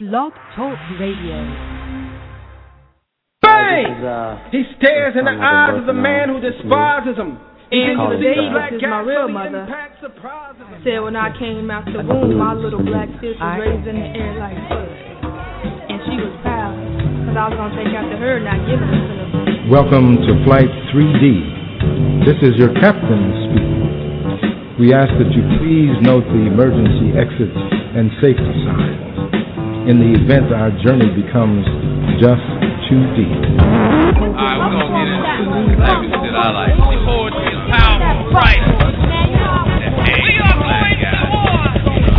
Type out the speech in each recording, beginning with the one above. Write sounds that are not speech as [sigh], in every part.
Blog Talk Radio. Bang! Is, uh, he stares in the eyes of the man on who this despises him. Angela the it Davis that. is my real mother. Said when I came out the womb, my little black sis was raised in the air like bud. And she was proud, because I was going to take after her, not give it to them. Welcome to Flight 3D. This is your captain speaking. We ask that you please note the emergency exits and safety signs in the event our journey becomes just too deep. Alright, we're gonna get into the type of I like. Poetry is powerful, right? We are going to war.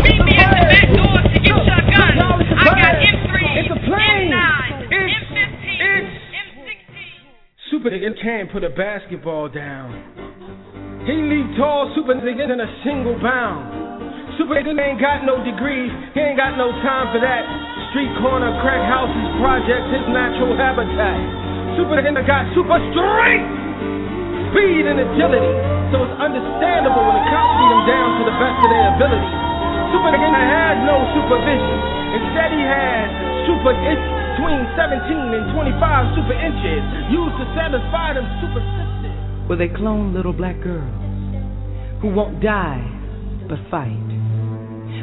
Meet me at the back door to get your gun. I got M3, It's a plane. M9, M15, M16. Super nigga can't put a basketball down. He leap tall, super niggas in a single bound. Super nigga ain't got no degrees, he ain't got no time for that. Street corner, crack houses, projects, his natural habitat. Super nigga got super strength, speed, and agility. So it's understandable when the cops beat him down to the best of their ability. Super nigga had no supervision. Instead, he had super itch between 17 and 25 super inches used to satisfy them super sisters. Will they clone little black girls who won't die but fight?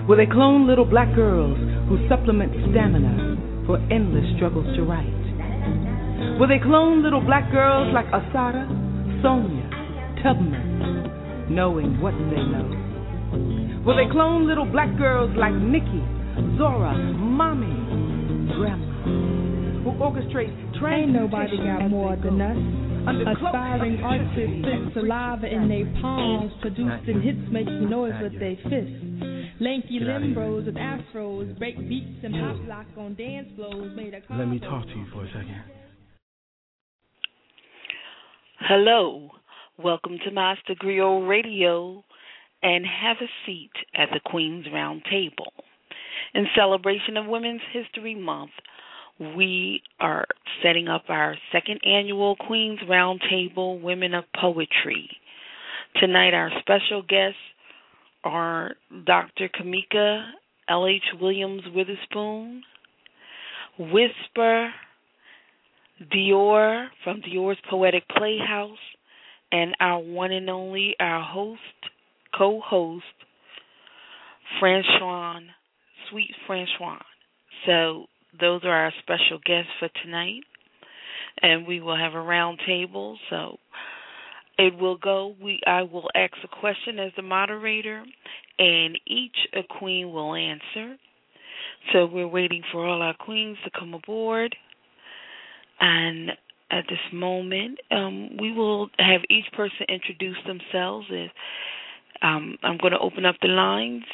Will they clone little black girls who supplement stamina for endless struggles to write? Will they clone little black girls like Assata, Sonia, Tubman, knowing what they know? Will they clone little black girls like Nikki, Zora, Mommy, Grandma, who orchestrate Ain't nobody got more than us. Aspiring artists spit saliva in their palms, producing hits making noise with their fists. Lanky limbros with afros, break beats and pop lock on dance floors made a Let me talk to you for a second. Hello, welcome to Master Griot Radio, and have a seat at the Queen's Round Table. In celebration of Women's History Month, we are setting up our second annual Queen's Round Table Women of Poetry. Tonight, our special guests are Dr. Kimmika L.H. Williams Witherspoon, Whisper, D'OR from D'OR's Poetic Playhouse, and our one and only, our host, co host, Franchon, Suite Franchon. So, those are our special guests for tonight. And we will have a round table. So, it will go. We I will ask a question as the moderator, and each a queen will answer. So we're waiting for all our queens to come aboard, and at this moment, um, we will have each person introduce themselves. If, um, I'm going to open up the lines,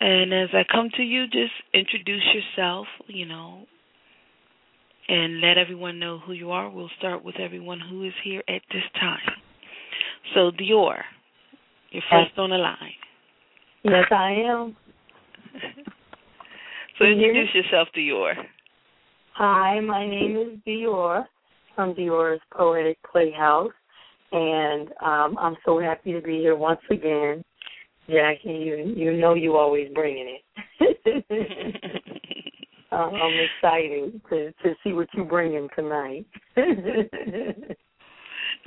and as I come to you, just introduce yourself. You know, and let everyone know who you are. We'll start with everyone who is here at this time. So, D'OR, you're first on the line. Yes, I am. [laughs] So, introduce yourself, D'OR. Hi, my name is D'OR from D'OR's Poetic Playhouse, and um, I'm so happy to be here once again. Jackie, you you know you always bringing it. [laughs] Um, I'm excited to to see what you bring in tonight. [laughs]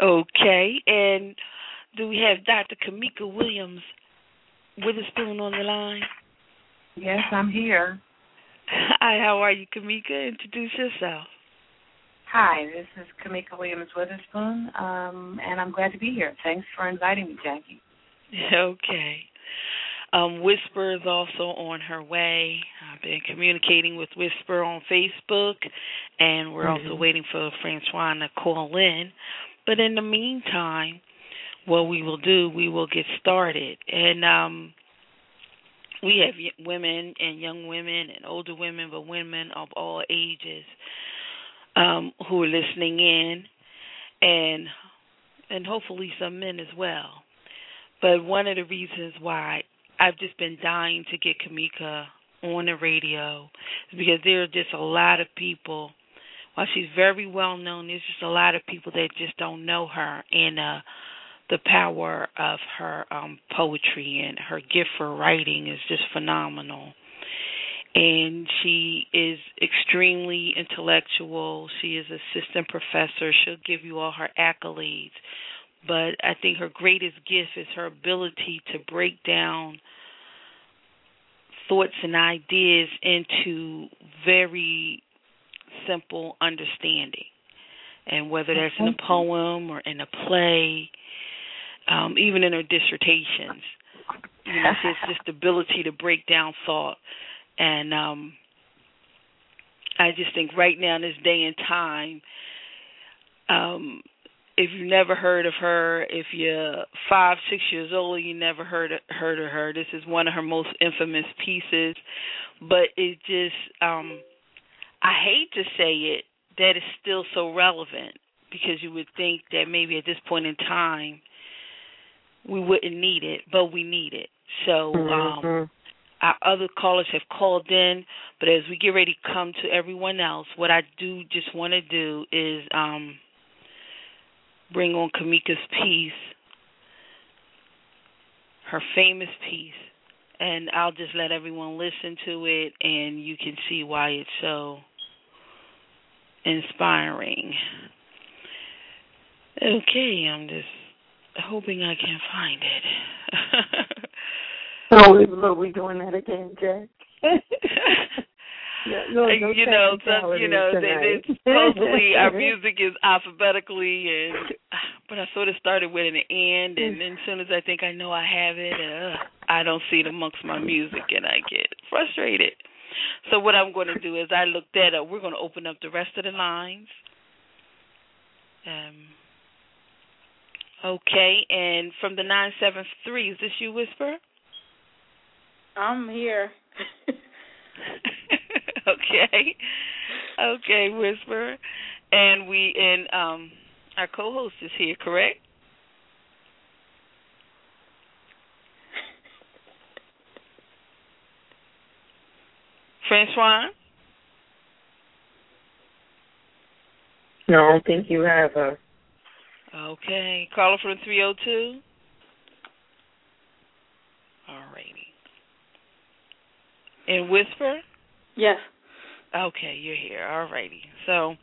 Okay, and do we have Dr. Kimmika Williams Witherspoon on the line? Yes, I'm here. [laughs] Hi, how are you, Kimmika? Introduce yourself. Hi, this is Kimmika Williams Witherspoon, um, and I'm glad to be here. Thanks for inviting me, Jackie. [laughs] Okay. Um, Whisper is also on her way. I've been communicating with Whisper on Facebook, and we're also waiting for Franchon to call in. But in the meantime, what we will do, we will get started. And um, we have women and young women and older women, but women of all ages um, who are listening in, and and hopefully some men as well. But one of the reasons why I've just been dying to get Kimmika on the radio because there are just a lot of people. While she's very well known, there's just a lot of people that just don't know her and uh, the power of her um, poetry and her gift for writing is just phenomenal. and she is extremely intellectual. She is assistant professor. She'll give you all her accolades. But I think her greatest gift is her ability to break down thoughts and ideas into very simple understanding. And whether that's in a poem or in a play, um, even in her dissertations, you know, has just ability to break down thought. And um, I just think right now in this day and time, um, if you've never heard of her, if you're five, six years old, you never heard of, heard of her. This is one of her most infamous pieces, but it just um I hate to say it that it's still so relevant because you would think that maybe at this point in time we wouldn't need it, but we need it. So um mm-hmm. our other callers have called in, but as we get ready to come to everyone else, what I do just want to do is um bring on Kimmika's piece, her famous piece, and I'll just let everyone listen to it, and you can see why it's so inspiring. Okay, I'm just hoping I can find it. [laughs] oh, look, we doing that again, Jack. [laughs] no, no you know, some, you know, they, they, [laughs] supposedly our music is alphabetically, and [sighs] but I sort of started with an end, and then as soon as I think I know I have it, uh, I don't see it amongst my music, and I get frustrated. So what I'm going to do is I looked that up. We're going to open up the rest of the lines. Um. Okay, and from the nine seven three, is this you, Whisper? I'm here. [laughs] [laughs] okay. Okay, Whisper. And we and um our co host is here, correct? Franchon? No, I don't think you have her. Okay. Caller from 302? All righty. And Whisper? Yes. Okay, you're here. All righty. So,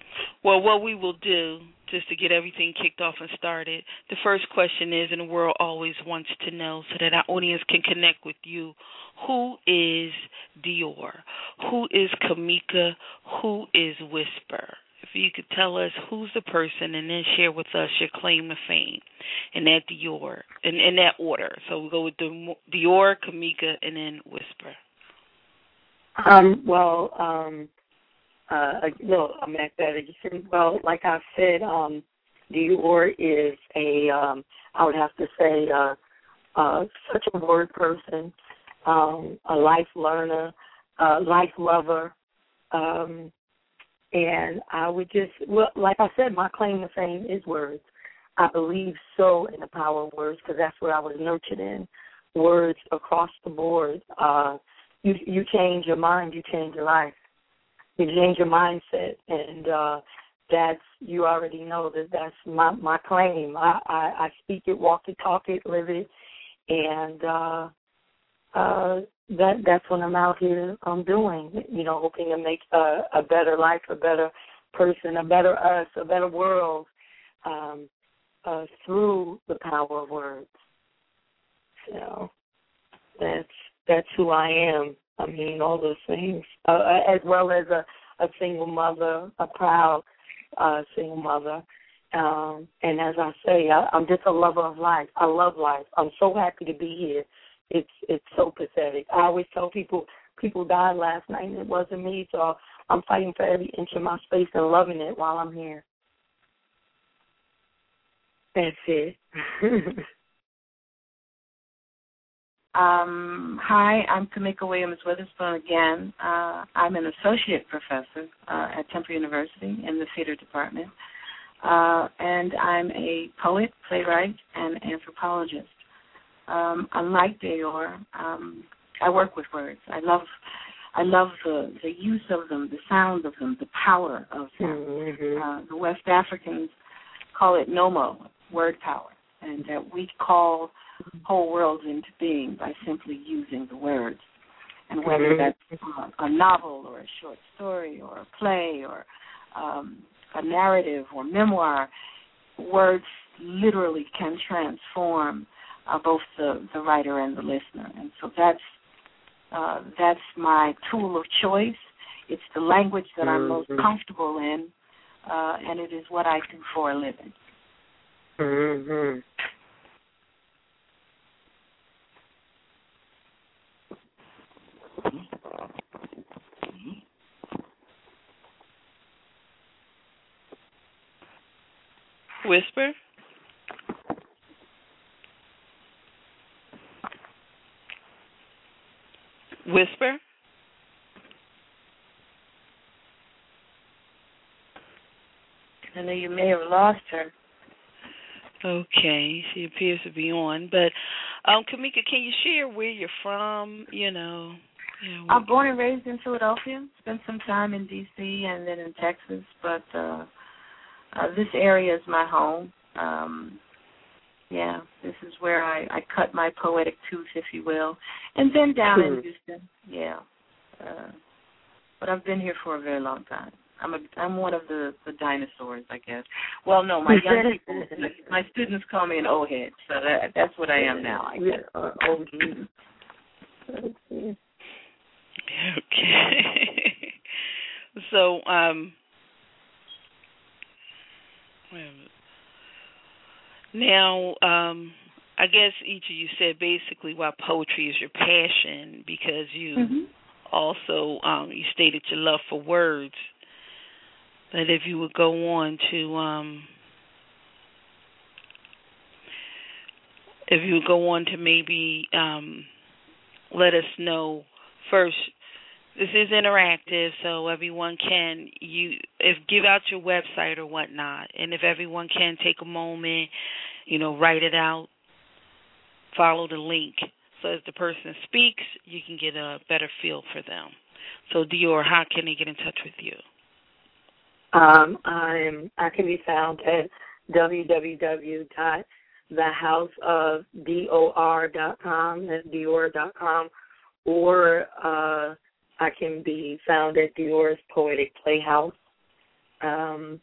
well, what we will do, just to get everything kicked off and started, the first question is, and the world always wants to know so that our audience can connect with you who is D'OR? Who is Kimmika? Who is Whisper? If you could tell us who's the person and then share with us your claim to fame in that D'OR, in, in that order. So we'll go with D'OR, Kimmika, and then Whisper. Um, well, um, uh, no, I'm at. Well, like I said, um, D'OR is a, um, I would have to say, uh, uh, such a word person, um, a life learner, a life lover, um, and I would just, well, like I said, my claim to fame is words. I believe so in the power of words because that's what I was nurtured in. Words across the board. Uh, you you change your mind, you change your life. You change your mindset, and uh, that's you already know that that's my my claim. I, I I speak it, walk it, talk it, live it, and uh, uh, that that's what I'm out here um doing. You know, hoping to make a, a better life, a better person, a better us, a better world um, uh, through the power of words. So that's that's who I am. I mean, all those things, uh, as well as a, a single mother, a proud uh, single mother. Um, and as I say, I, I'm just a lover of life. I love life. I'm so happy to be here. It's it's so pathetic. I always tell people people died last night and it wasn't me, so I'm fighting for every inch of my space and loving it while I'm here. That's it. [laughs] Um, hi, I'm Kimmika Williams Witherspoon again. Uh, I'm an associate professor uh, at Temple University in the theater department, uh, and I'm a poet, playwright, and anthropologist. Um, unlike D'OR, um, I work with words. I love, I love the the use of them, the sound of them, the power of them. Mm-hmm. Uh, the West Africans call it Nommo, word power, and that we call whole worlds into being by simply using the words. and whether Mhm. that's a, a novel or a short story or a play or um, a narrative or memoir, words literally can transform uh, both the, the writer and the listener. And so that's uh, that's my tool of choice. It's the language that I'm most Mhm. comfortable in, uh, and it is what I do for a living. Hmm Whisper. Whisper. I know you may have lost her. Okay, she appears to be on. But um Kimmika, can you share where you're from? You know. You know, I'm born and raised in Philadelphia. Spent some time in D.C. and then in Texas, but uh, uh this area is my home. Um yeah, this is where I, I cut my poetic tooth, if you will, and then down in Mhm. Houston. Yeah, uh, but I've been here for a very long time. I'm a I'm one of the the dinosaurs, I guess. Well, no, my young [laughs] people, my students call me an old head, so that that's what I am now. I guess. Yeah, uh, OG. Okay. Okay. [laughs] so, um wait a minute. now, um I guess each of you said basically why poetry is your passion because you Mhm. also um you stated your love for words. That if you would go on to um if you would go on to maybe um let us know first. This is interactive so everyone can you if give out your website or whatnot and if everyone can take a moment you know write it out follow the link. So as the person speaks you can get a better feel for them. So D'OR how can they get in touch with you Um, I'm I can be found at www.thehouseofdor.com, that's dior.com, or uh, I can be found at D'OR's Poetic Playhouse, um,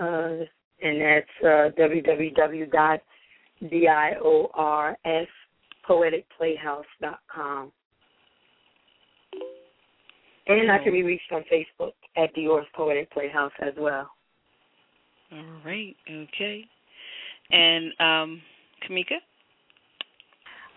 uh, and that's uh, www.diorspoeticplayhouse.com. And I can be reached on Facebook at the D'OR's Poetic Playhouse as well. all right okay and um Kimmika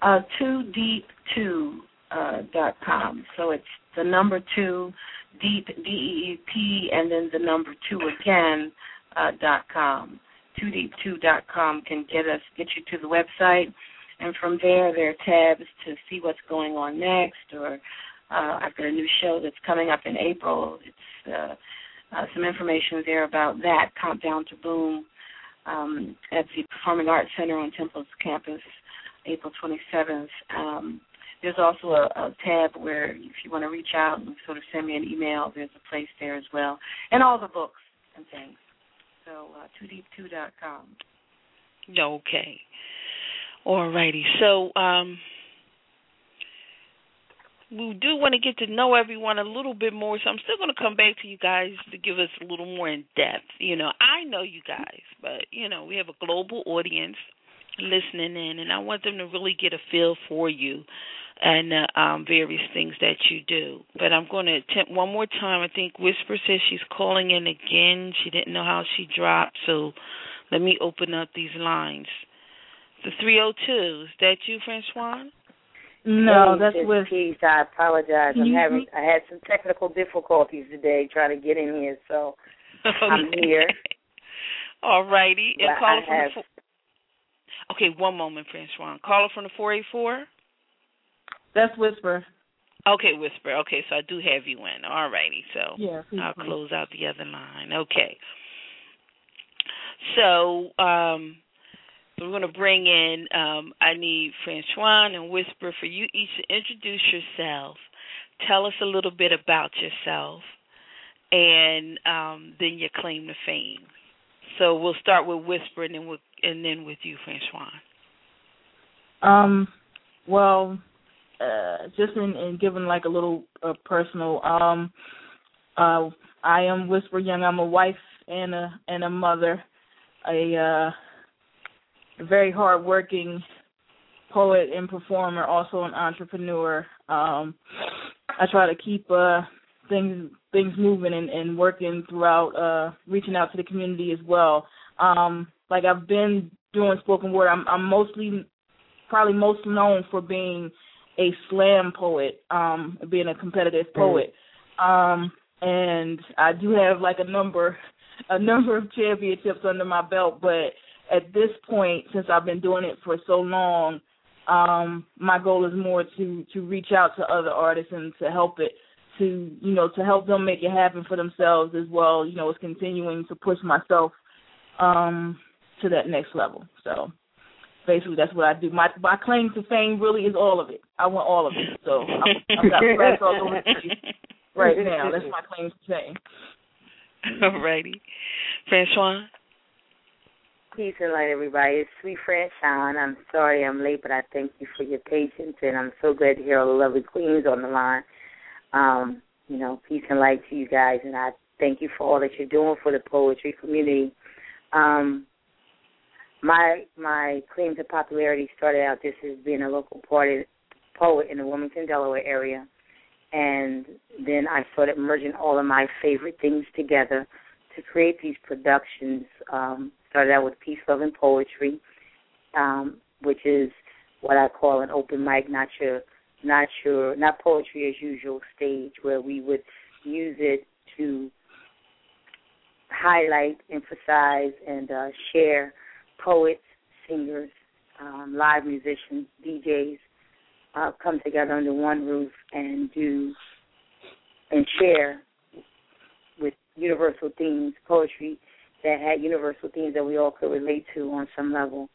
Uh, two deep two uh, dot com. So it's the number two deep D E E P and then the number two again uh, dot com. Two deep two dot com can get us get you to the website, and from there there are tabs to see what's going on next. Or uh, I've got a new show that's coming up in April. It's uh, uh, some information there about that. Countdown to Boom um, at the Performing Arts Center on Temple's campus. April 27th. Um, there's also a, a tab where if you want to reach out and sort of send me an email, there's a place there as well, and all the books and things. So uh, 2deep2.com. Okay. All righty. So um we do want to get to know everyone a little bit more, so I'm still going to come back to you guys to give us a little more in depth. You know, I know you guys, but you know, we have a global audience listening in, and I want them to really get a feel for you and uh, um, various things that you do. But I'm going to attempt one more time. I think Whisper says she's calling in again. She didn't know how she dropped, so let me open up these lines. The 302, is that you, Franchon? No, Hey, that's Miss with. Keith, I apologize. I'm having re- I had some technical difficulties today trying to get in here, so [laughs] I'm here. All righty. And But caller I from have- the four- Okay, one moment, Franchon. Caller from the 484? That's Whisper. Okay, Whisper. Okay, so I do have you in. All righty. So Yeah. I'll do. close out the other line. Okay. So um, we're going to bring in, um, I need Franchon and Whisper for you each to introduce yourself. Tell us a little bit about yourself and um, then your claim to fame. So we'll start with Whisper and then with, and then with you, Franchon. Um, well, uh, just in, in giving like a little uh, personal. Um, uh, I am Whisper Young. I'm a wife and a and a mother, a very hardworking poet and performer, also an entrepreneur. Um, I try to keep uh, things things moving and, and working throughout, uh, reaching out to the community as well. Um, like I've been doing spoken word. I'm, I'm mostly, probably most known for being a slam poet, um, being a competitive mm. poet. Um, and I do have like a number, a number of championships under my belt. But at this point, since I've been doing it for so long, um, my goal is more to to reach out to other artists and to help it to you know to help them make it happen for themselves as well. You know, it's continuing to push myself um, to that next level. So basically, that's what I do. My my claim to fame really is all of it. I want all of it. So I've, I've got press all over the place right now. That's my claim to fame. Alrighty, Franchon. Peace and light, everybody. It's Suite Franchon. I'm sorry I'm late, but I thank you for your patience, and I'm so glad to hear all the lovely queens on the line. Um, you know, peace and light to you guys, and I thank you for all that you're doing for the poetry community. Um, my my claim to popularity started out just as being a local poet poet in the Wilmington, Delaware area, and then I started merging all of my favorite things together to create these productions. Um, started out with peace, love, and poetry, um, which is what I call an open mic, not your not your not poetry as usual stage where we would use it to highlight, emphasize, and uh, share poets, singers, um, live musicians, DJs uh, come together under one roof and do and share with universal themes, poetry that had universal themes that we all could relate to on some level.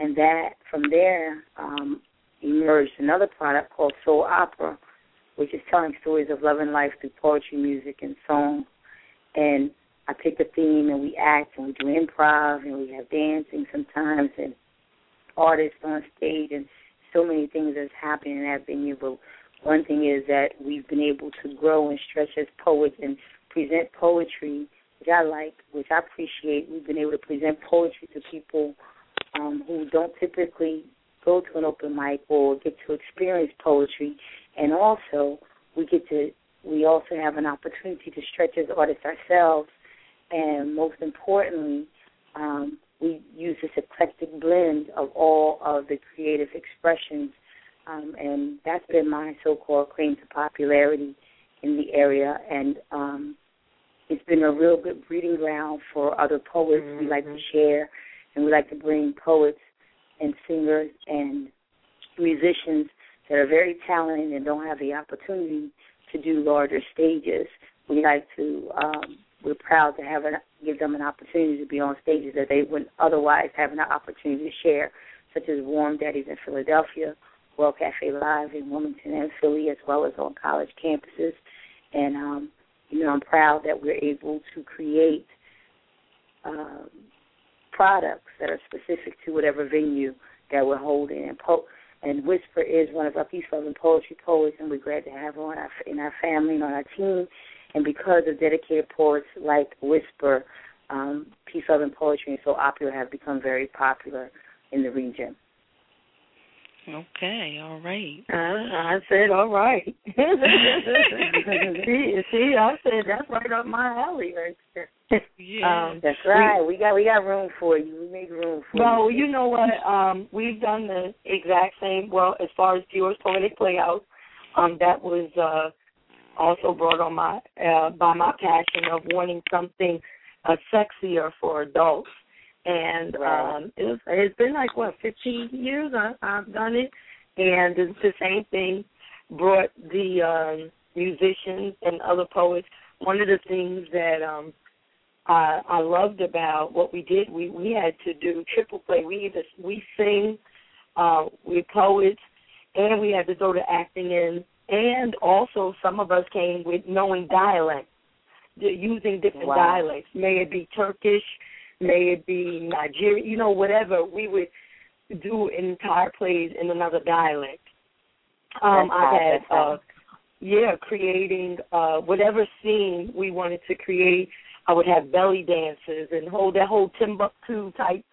And that from there, um, emerged another product called Soul Opera, which is telling stories of love and life through poetry, music, and song. And I pick a theme and we act and we do improv and we have dancing sometimes and artists on stage and so many things that's happening in that venue. But one thing is that we've been able to grow and stretch as poets and present poetry, which I like, which I appreciate. We've been able to present poetry to people um, who don't typically go to an open mic or get to experience poetry, and also we get to we also have an opportunity to stretch as artists ourselves, and most importantly, um, we use this eclectic blend of all of the creative expressions, um, and that's been my so-called claim to popularity in the area, and um, it's been a real good breeding ground for other poets. Mm-hmm. We like to mm-hmm. share, and we like to bring poets and singers and musicians that are very talented and don't have the opportunity to do larger stages. We like to um, we're proud to have an, give them an opportunity to be on stages that they wouldn't otherwise have an opportunity to share, such as Warm Daddies in Philadelphia, World Cafe Live in Wilmington and Philly, as well as on college campuses. And um, you know, I'm proud that we're able to create um, products that are specific to whatever venue that we're holding. And po- and Whisper is one of our peace loving poetry poets, and we're glad to have her on our, in our family and on our team. And because of dedicated poets like Whisper, um, peace loving poetry and Soul Opera have become very popular in the region. Okay, all right. Uh, I said all right. [laughs] see, see, I said that's right up my alley right there. Yeah, um, that's right. We, we got we got room for you. We made room for well, you. you know what? Um, we've done the exact same. Well, as far as D'OR's Poetic Playhouse, um, that was uh, also brought on my uh, by my passion of wanting something uh, sexier for adults and um it was it's been like what fifteen years I, I've done it, and it's the same thing. Brought the um, musicians and other poets. One of the things that um I, I loved about what we did, we we had to do triple play. We either we sing, uh, we poets, and we had to go to acting in, and also some of us came with knowing dialect, using different wow. dialects. May it be Turkish, may it be Nigeria, you know, whatever, we would do entire plays in another dialect. Um, I had uh yeah, creating uh whatever scene we wanted to create. I would have belly dances and hold that whole Timbuktu type,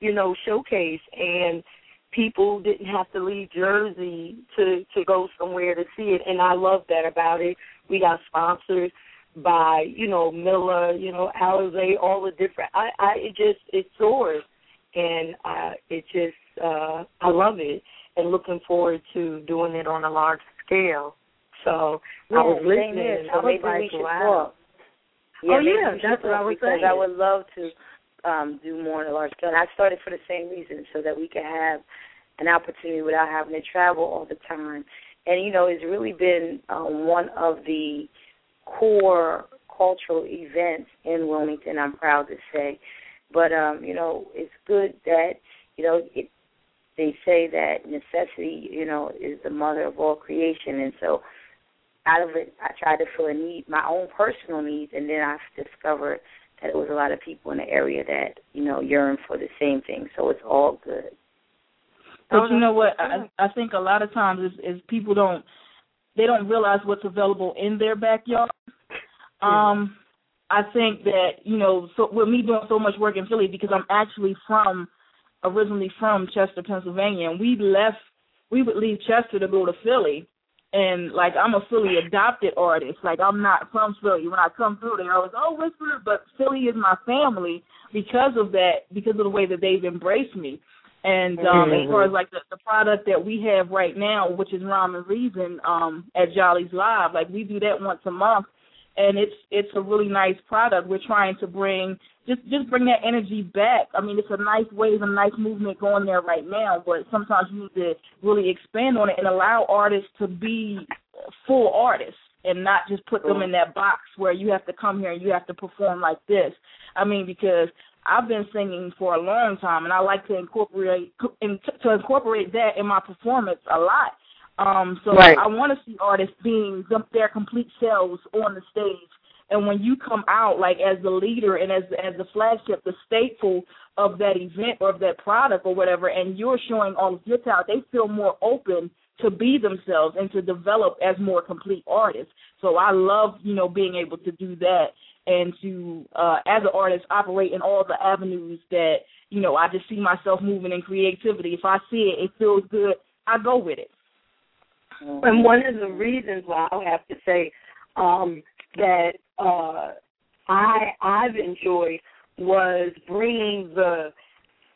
you know, showcase and people didn't have to leave Jersey to to go somewhere to see it and I love that about it. We got sponsored by, you know, Miller, you know, Alizé, all the different I, I it just it soars and uh it just uh I love it and looking forward to doing it on a large scale. So Yeah, I was listening and So I was like, we should wow. talk. Yeah, oh yeah, that's what I was because saying. I would love to um do more on a large scale. And I started for the same reason, so that we could have an opportunity without having to travel all the time. And you know, it's really been um, one of the core cultural events in Wilmington. I'm proud to say, but um, you know, it's good that you know it, they say that necessity, you know, is the mother of all creation, and so out of it, I tried to fill a need, my own personal needs, and then I discovered that it was a lot of people in the area that you know yearn for the same thing. So it's all good. But you know what? I, I think a lot of times is, is people don't they don't realize what's available in their backyard. [laughs] Um, I think that you know, so with me doing so much work in Philly because I'm actually from originally from Chester, Pennsylvania, and we left. We would leave Chester to go to Philly, and like I'm a Philly adopted artist. Like I'm not from Philly. When I come through, they always oh Whisper, but Philly is my family because of that, because of the way that they've embraced me. And um Mhm. as far as like the, the product that we have right now, which is Rhyme and Reason, um, at Jolly's Live, like we do that once a month and it's it's a really nice product. We're trying to bring just just bring that energy back. I mean, it's a nice wave a nice movement going there right now, but sometimes you need to really expand on it and allow artists to be full artists and not just put them in that box where you have to come here and you have to perform like this. I mean, because I've been singing for a long time and I like to incorporate in, to incorporate that in my performance a lot. Um, so Right. I want to see artists being their complete selves on the stage. And when you come out like as the leader and as as the flagship, the staple of that event or of that product or whatever, and you're showing all of your talent, they feel more open to be themselves and to develop as more complete artists. So I love, you know, being able to do that and to uh as an artist operate in all the avenues that, you know, I just see myself moving in creativity. If I see it, it feels good, I go with it. And one of the reasons why I have to say um, that uh, I I've enjoyed was bringing the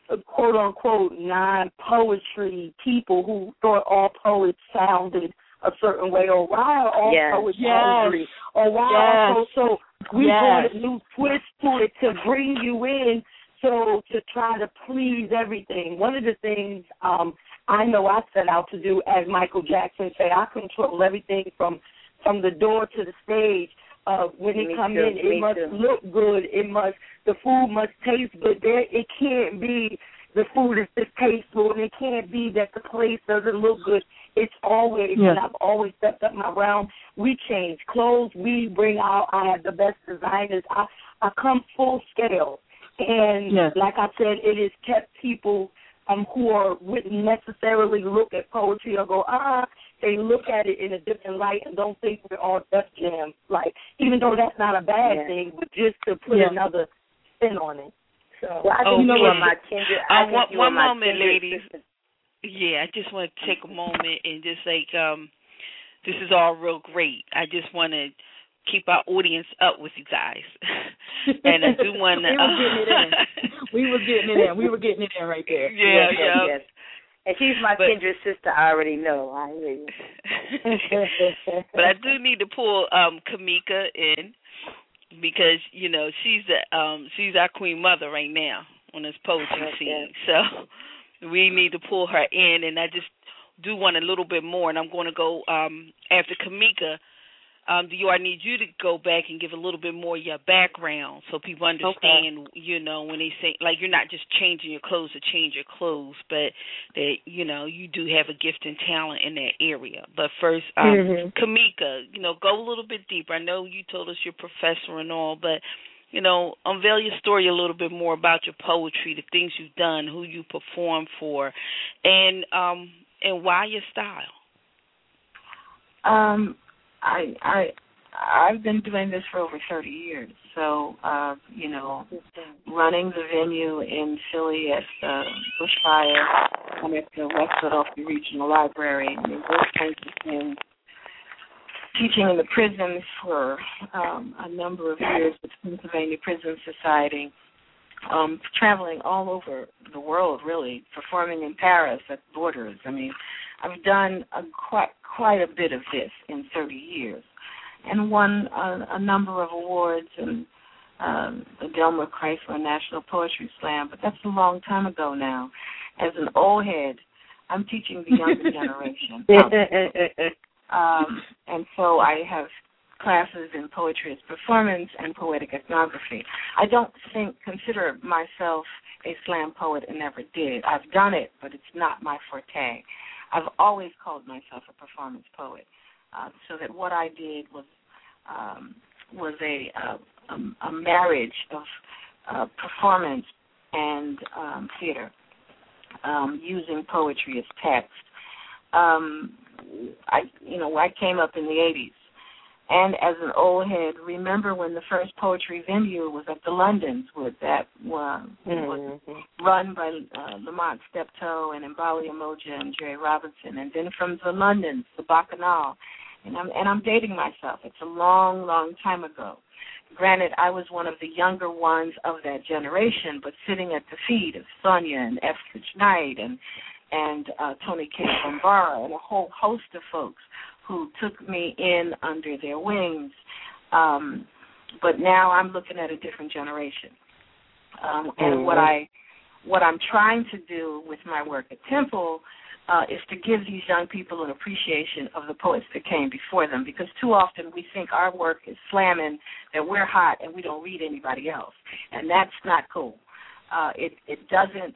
uh, quote unquote non poetry people who thought all poets sounded a certain way or why are all Yes. poets Yes. angry or why are Yes. so so we Yes. brought a new twist to it to bring you in so to try to please everything. One of the things um I know I set out to do as Michael Jackson say, I control everything from from the door to the stage. Uh when Me it come too, in it must too. look good, it must the food must taste good. There it can't be the food is distasteful and it can't be that the place doesn't look good. It's always Yeah. and I've always stepped up my round. We change clothes, we bring out I have the best designers. I I come full scale. And Yes. like I said, it has kept people um who are wouldn't necessarily look at poetry or go, ah, they look at it in a different light and don't think we're all Def Jam. Like even though that's not a bad Yeah. thing, but just to put Yeah. another spin on it. So Well, I think Oh, you, you know are what? my kindred. Uh, I think one- you one are my moment, kindred ladies. sister. Yeah, I just want to take a moment and just like um this is all real great. I just want to keep our audience up with you guys. [laughs] and I do [laughs] want to we were getting it in. [laughs] We were getting it in. We were getting it in right there. Yeah, yes, yeah. yes. And she's my But- kindred sister. I already know. I hear you. but I do need to pull um Kimmika in because you know she's the um she's our queen mother right now on this poetry scene. So we need to pull her in, and I just do want a little bit more, and I'm going to go um after Kimmika. Um, do you? I need you to go back and give a little bit more of your background so people understand. Okay. You know, when they say like you're not just changing your clothes to change your clothes, but that you know you do have a gift and talent in that area. But first, um, Mhm. Kimmika, you know, go a little bit deeper. I know you told us you're a professor and all, but you know, unveil your story a little bit more about your poetry, the things you've done, who you perform for, and um and why your style. Um, I I I've been doing this for over 30 years. So, uh, you know, running the venue in Philly at the Bushfire and at the West Philadelphia Regional Library, I mean, those of things. Teaching in the prisons for um, a number of years with the Pennsylvania Prison Society, um, traveling all over the world, really, performing in Paris at Borders. I mean, I've done a, quite quite a bit of this in 30 years and won a, a number of awards and um, the Daimler Chrysler National Poetry Slam, but that's a long time ago now. As an old head, I'm teaching the younger [laughs] generation. [laughs] um, and so I have classes in poetry as performance and poetic ethnography. I don't think consider myself a slam poet and never did. I've done it, but it's not my forte. I've always called myself a performance poet. Uh, so that what I did was um, was a, a, a marriage of uh, performance and um, theater, um, using poetry as text. Um, I, you know, I came up in the '80s, and as an old head, remember when the first poetry venue was at the Londons, with that uh, mm-hmm. was run by uh, Lamont Steptoe and Mbali Umoja and Jerry Robinson, and then from the Londons, the Bacchanal, and I'm and I'm dating myself. It's a long, long time ago. Granted, I was one of the younger ones of that generation, but sitting at the feet of Sonia and Etheridge Knight and and uh, Toni Cade Bambara and a whole host of folks who took me in under their wings. Um, but now I'm looking at a different generation. Um, and mm-hmm. what I what I'm trying to do with my work at Temple uh, is to give these young people an appreciation of the poets that came before them because too often we think our work is slamming, that we're hot and we don't read anybody else. And that's not cool. Uh, it, it doesn't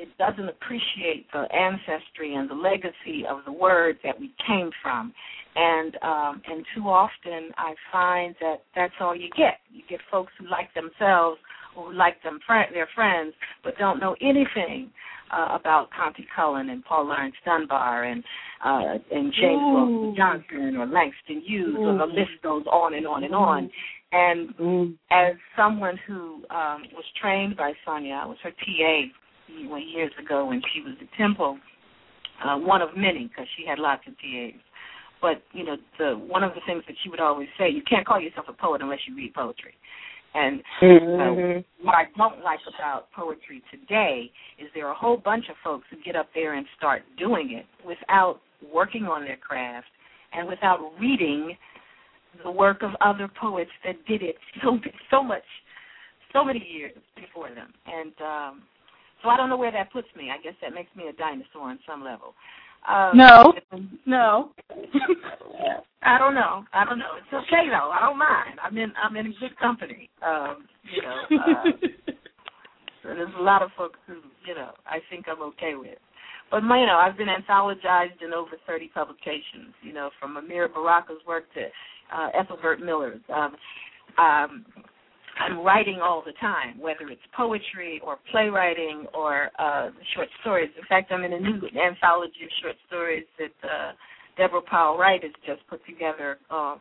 it doesn't appreciate the ancestry and the legacy of the word that we came from. And um, and too often I find that that's all you get. You get folks who like themselves who like them fr- their friends but don't know anything uh, about Countee Cullen and Paul Laurence Dunbar and uh, and James Wilson Johnson or Langston Hughes, or the list goes on and on and on. And mm. as someone who um, was trained by Sonia, I was her TA years ago when she was at Temple, uh, one of many because she had lots of TAs. But you know, the one of the things that she would always say, you can't call yourself a poet unless you read poetry. And mm-hmm. what I don't like about poetry today is there are a whole bunch of folks who get up there and start doing it without working on their craft and without reading the work of other poets that did it so so much so many years before them. And um so I don't know where that puts me. I guess that makes me a dinosaur on some level. Um, no, no. [laughs] I don't know. I don't know. It's okay though. I don't mind. I'm in. I'm in good company. Um, you know. Uh, [laughs] so there's a lot of folks who, you know, I think I'm okay with. But you know, I've been anthologized in over 30 publications. You know, from Amiri Baraka's work to uh, Ethelbert Miller's. Um, um, I'm writing all the time, whether it's poetry or playwriting or uh, short stories. In fact, I'm in a new anthology of short stories that uh, Deborah Powell Wright has just put together, uh,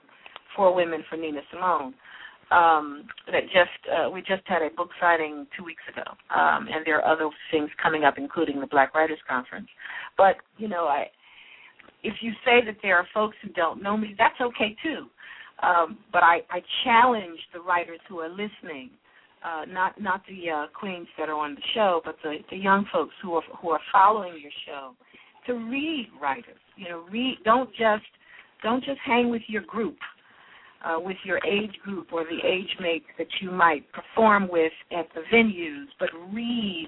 Four Women for Nina Simone. Um, that just uh, we just had a book signing two weeks ago, um, and there are other things coming up, including the Black Writers Conference. But you know, I if you say that there are folks who don't know me, that's okay too. Um, but I, I challenge the writers who are listening, uh, not not the uh, queens that are on the show, but the, the young folks who are who are following your show, to read writers. You know, read. Don't just don't just hang with your group, uh, with your age group or the age mates that you might perform with at the venues, but read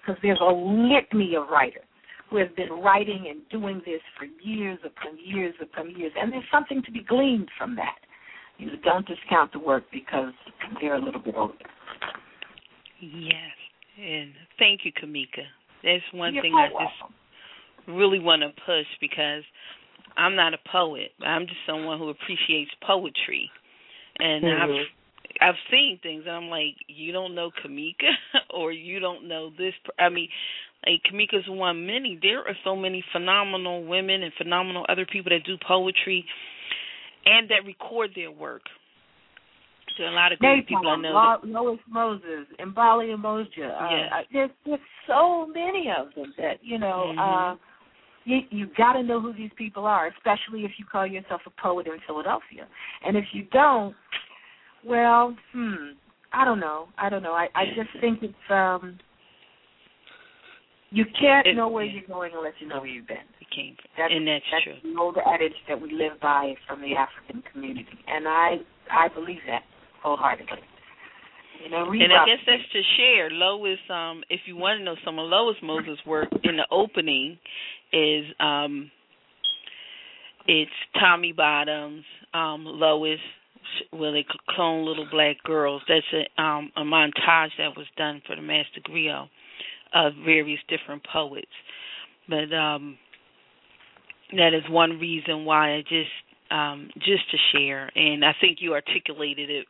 because there's a litany of writers who have been writing and doing this for years upon years upon years, and there's something to be gleaned from that. You know, don't discount the work because they're a little bit older. Yes, and thank you, Kimmika. That's one You're thing I welcome. just really want to push because I'm not a poet. I'm just someone who appreciates poetry, and mm-hmm. I've I've seen things, and I'm like, you don't know Kimmika, [laughs] or you don't know this. I mean, like Kimmika's one many. There are so many phenomenal women and phenomenal other people that do poetry and that record their work. So a lot of great people I know. Lois Moses, Mbali Umoja. Uh, yeah. Uh, there's there's so many of them that you know. Mm-hmm. uh you you got to know who these people are, especially if you call yourself a poet in Philadelphia. And if you don't, well, hmm, I don't know. I don't know. I I just think it's um you can't it, know where yeah. you're going unless you know where you've been. You came That's, and that's, that's true. the old adage that we live by from the African community, and I I believe that wholeheartedly. You know, and I guess that's to share. Lois, um, if you want to know some of Lois Moses' work in the opening, is um, it's Tommy Bottoms, um, Lois, where they clone little black girls. That's a um, a montage that was done for the Master Griot of various different poets. But um, that is one reason why I just um, just to share, and I think you articulated it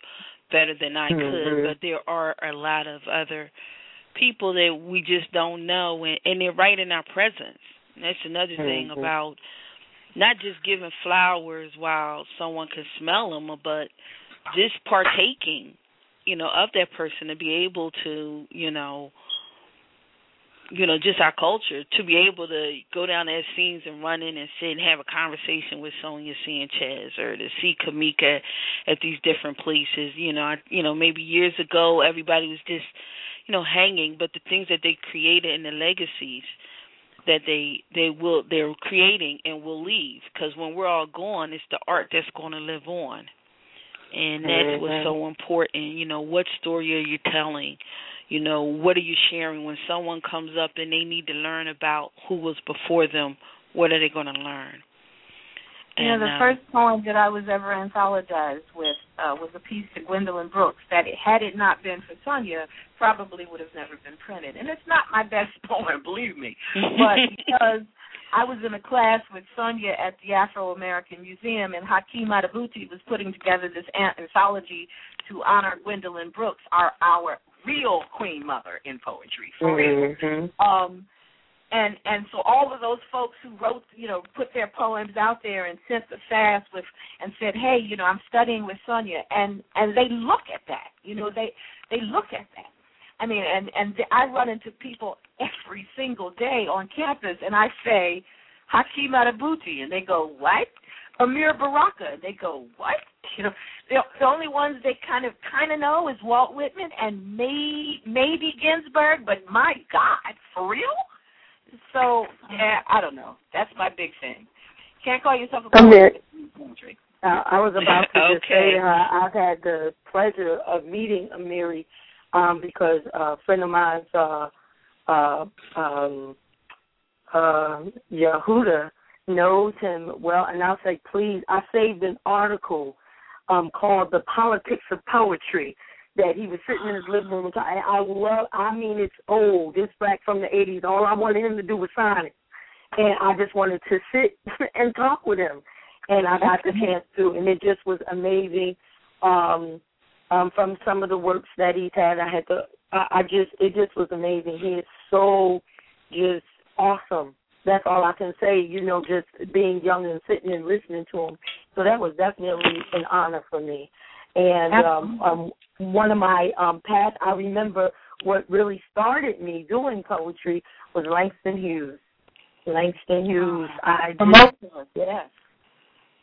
better than I could. Mm-hmm. But there are a lot of other people that we just don't know, and, and they're right in our presence. And that's another thing Mhm. about not just giving flowers while someone can smell them, but just partaking, you know, of that person to be able to, you know, you know, just our culture to be able to go down there scenes and run in and sit and have a conversation with Sonia Sanchez or to see Kimmika at these different places. You know, I, you know, maybe years ago everybody was just, you know, hanging, but the things that they created and the legacies that they they will they're creating and will leave because when we're all gone, it's the art that's going to live on. And that's mm-hmm. what's so important. You know, what story are you telling? You know, what are you sharing when someone comes up and they need to learn about who was before them? What are they going to learn? You know, the um, first poem that I was ever anthologized with uh, was a piece to Gwendolyn Brooks that, it, had it not been for Sonia, probably would have never been printed. And it's not my best [laughs] poem, believe me, but [laughs] because I was in a class with Sonia at the Afro American Museum, and Haki Madhubuti was putting together this anthology to honor Gwendolyn Brooks, our our real queen mother in poetry, for real. Mm-hmm. Um, and and so all of those folks who wrote, you know, put their poems out there and sent the fast with and said, hey, you know, I'm studying with Sonia, and and they look at that, you know, they they look at that. I mean, and and I run into people every single day on campus, and I say, Haki Madhubuti, and they go, what? Amiri Baraka, and they go, what? [laughs] You know, the, the only ones they kind of kind of know is Walt Whitman and may, maybe Ginsberg, but my God, for real? So yeah, I don't know. That's my big thing. Can't call yourself a poet. uh, I was about to [laughs] just Okay. say uh, I've had the pleasure of meeting Amiri um, because a friend of mine's uh, uh, um, uh, Yehuda knows him well, and I'll say, please, I saved an article um, called "The Politics of Poetry." That he was sitting in his living room. And I, I love. I mean, it's old. It's back from the '80s. All I wanted him to do was sign it, and I just wanted to sit [laughs] and talk with him. And I got the chance to, and it just was amazing. Um, um, from some of the works that he's had, I had to. I, I just, it just was amazing. He is so just awesome. That's all I can say. You know, just being young and sitting and listening to him. So that was definitely an honor for me. And um, um, one of my um, past, I remember what really started me doing poetry was Langston Hughes. Langston Hughes. I did, yes.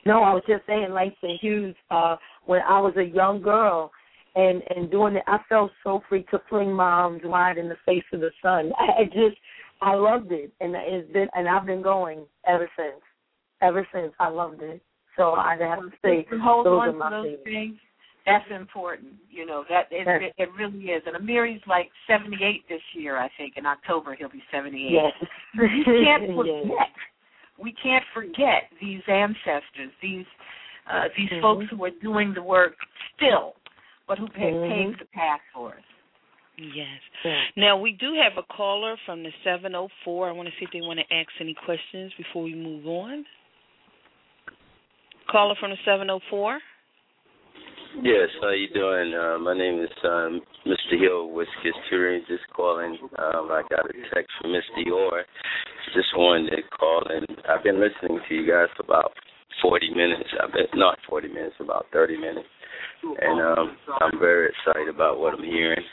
no, I was just saying Langston Hughes. Uh, when I was a young girl, and and doing it, I felt so free to fling my arms wide in the face of the sun. [laughs] I just, I loved it, and it's been, and I've been going ever since. Ever since, I loved it. So I have to say, those are my those favorites. things. That's important. You know that it, it, it really is. And Amiri's like 78 this year, I think. In October he'll be 78. Yes. we can't [laughs] Yes. forget. We can't forget these ancestors, these uh, these Mhm. folks who are doing the work still, but who pa- Mhm. paved the path for us. Yes. Yeah. Now we do have a caller from the 704. I want to see if they want to ask any questions before we move on. Caller from the 704. Yes, how you doing? Uh, my name is um, Mr. Hill, Whiskers Tutoring. Just calling. Um, I got a text from Mr. Orr. Just wanted to call, and I've been listening to you guys for about 40 minutes. I've been not 40 minutes, about 30 minutes, and um, I'm very excited about what I'm hearing.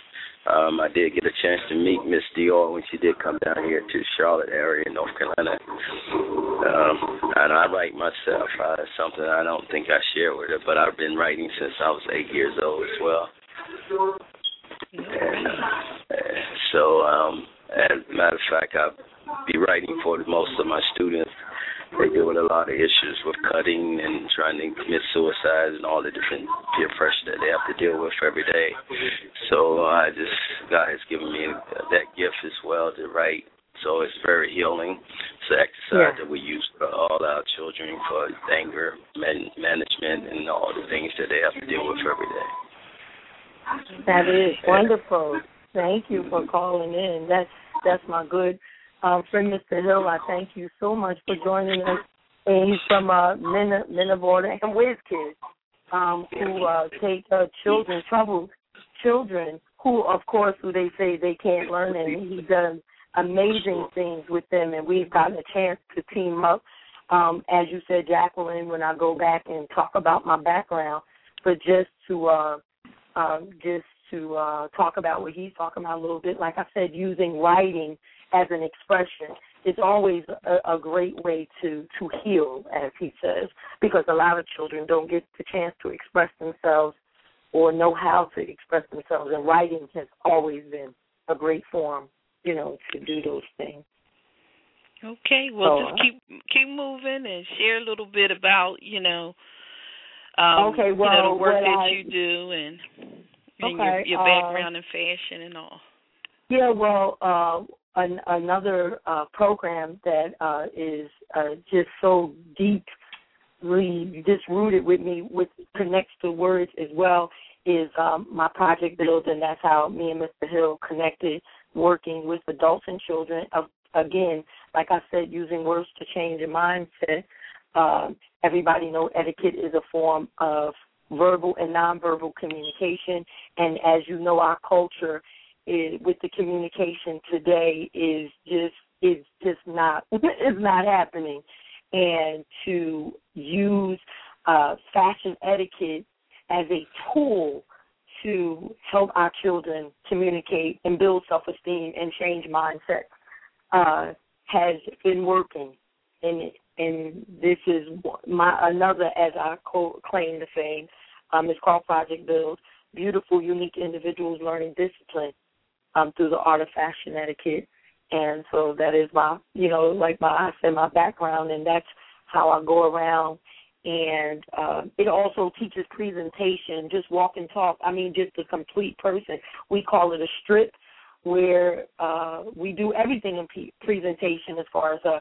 Um, I did get a chance to meet Miss D'OR when she did come down here to Charlotte area, in North Carolina. Um, and I write myself. Uh, it's something I don't think I share with her, but I've been writing since I was eight years old as well. And uh, so, um, as a matter of fact, I'll be writing for most of my students they deal with a lot of issues with cutting and trying to commit suicide and all the different peer pressure that they have to deal with every day. So I just God has given me that gift as well to write. So it's very healing. It's an exercise yeah. that we use for all our children for anger man- management and all the things that they have to deal with every day. That is wonderful. Thank you for calling in. That's that's my good um, friend Mr. Hill, I thank you so much for joining us. And he's from uh, Minnesota and Wiz Kids, um, who uh, take uh, children, troubled children, who, of course, who they say they can't learn, and he does amazing things with them. And we've gotten a chance to team up. Um, as you said, Jacqueline, when I go back and talk about my background, but just to uh, um, just to uh, talk about what he's talking about a little bit, like I said, using writing as an expression is always a, a great way to to heal, as he says, because a lot of children don't get the chance to express themselves or know how to express themselves, and writing has always been a great form, you know, to do those things. Okay, well, so, just keep keep moving and share a little bit about you know, um, okay, well, you know, the work that I, you do and, and okay, your, your uh, background in fashion and all. Yeah, well, uh, an, another uh, program that uh, is uh, just so deeply just rooted with me, with connects to words as well, is um, my project build, and that's how me and Mr. Hill connected, working with adults and children. Again, like I said, using words to change a mindset. Um, everybody know etiquette is a form of verbal and nonverbal communication, and as you know, our culture is, with the communication today is just is just not [laughs] is not happening, and to use uh, fashion etiquette as a tool to help our children communicate and build self esteem and change mindsets uh, has been working, and and this is my another as I co- claim to fame. Um, it's called Project Build. Beautiful, unique individuals learning discipline um, through the art of fashion etiquette. And so that is my, you know, like my, I said, my background, and that's how I go around. And uh, it also teaches presentation, just walk and talk. I mean, just a complete person. We call it a strip, where uh, we do everything in p- presentation as far as, uh,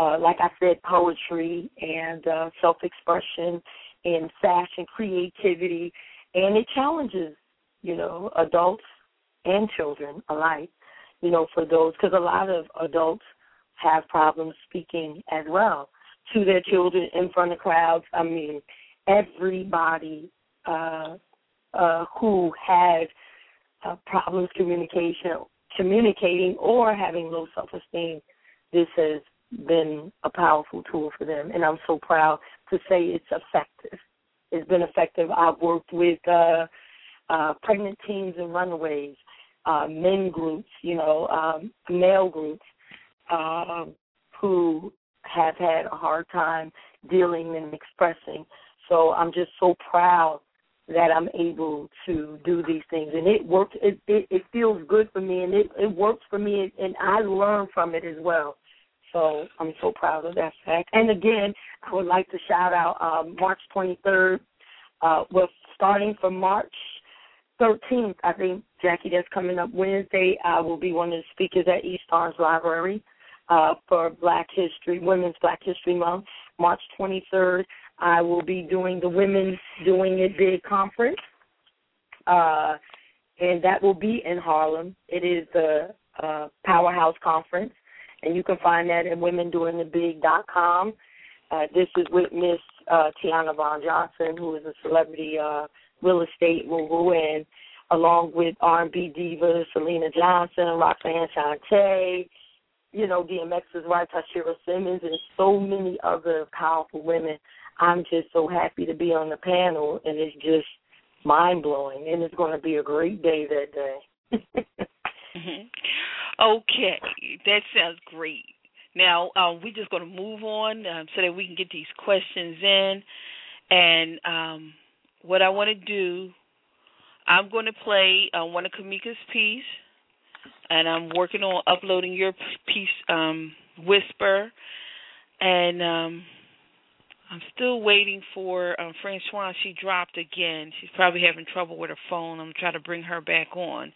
uh, like I said, poetry and uh, self-expression and fashion, creativity, and it challenges, you know, adults and children alike, you know, for those, because a lot of adults have problems speaking as well to their children in front of crowds. I mean, everybody uh, uh, who has uh, problems communication, communicating or having low self-esteem, this has been a powerful tool for them, and I'm so proud to say it's effective. It's been effective. I've worked with uh, uh, pregnant teens and runaways uh, men groups, you know, um, male groups um, who have had a hard time dealing and expressing. So I'm just so proud that I'm able to do these things, and it works. It it, it feels good for me, and it it works for me, and I learn from it as well. So I'm so proud of that fact. And again, I would like to shout out um, March 23rd. Uh, we're starting from March 13th, I think, Jackie, that's coming up Wednesday. I will be one of the speakers at East Library uh, for Black History, Women's Black History Month. March 23rd, I will be doing the Women's Doing It Big conference, uh, and that will be in Harlem. It is the uh, Powerhouse Conference, and you can find that at womendoingitbig.com. Uh, this is with Miss uh, Tiana Von Johnson, who is a celebrity uh, real estate go in, along with R&B divas, Syleena Johnson, Roxanne Shante, you know, DMX's wife, Tashera Simmons, and so many other powerful women. I'm just so happy to be on the panel, and it's just mind blowing, and it's going to be a great day that day. mm-hmm. [laughs] Okay, that sounds great. Now um, we're just going to move on um, so that we can get these questions in, and um, what I want to do, I'm going to play uh, one of Kimmika's piece, and I'm working on uploading your piece, um, Whisper, and um, I'm still waiting for um, Franchon. She dropped again. She's probably having trouble with her phone. I'm trying to bring her back on.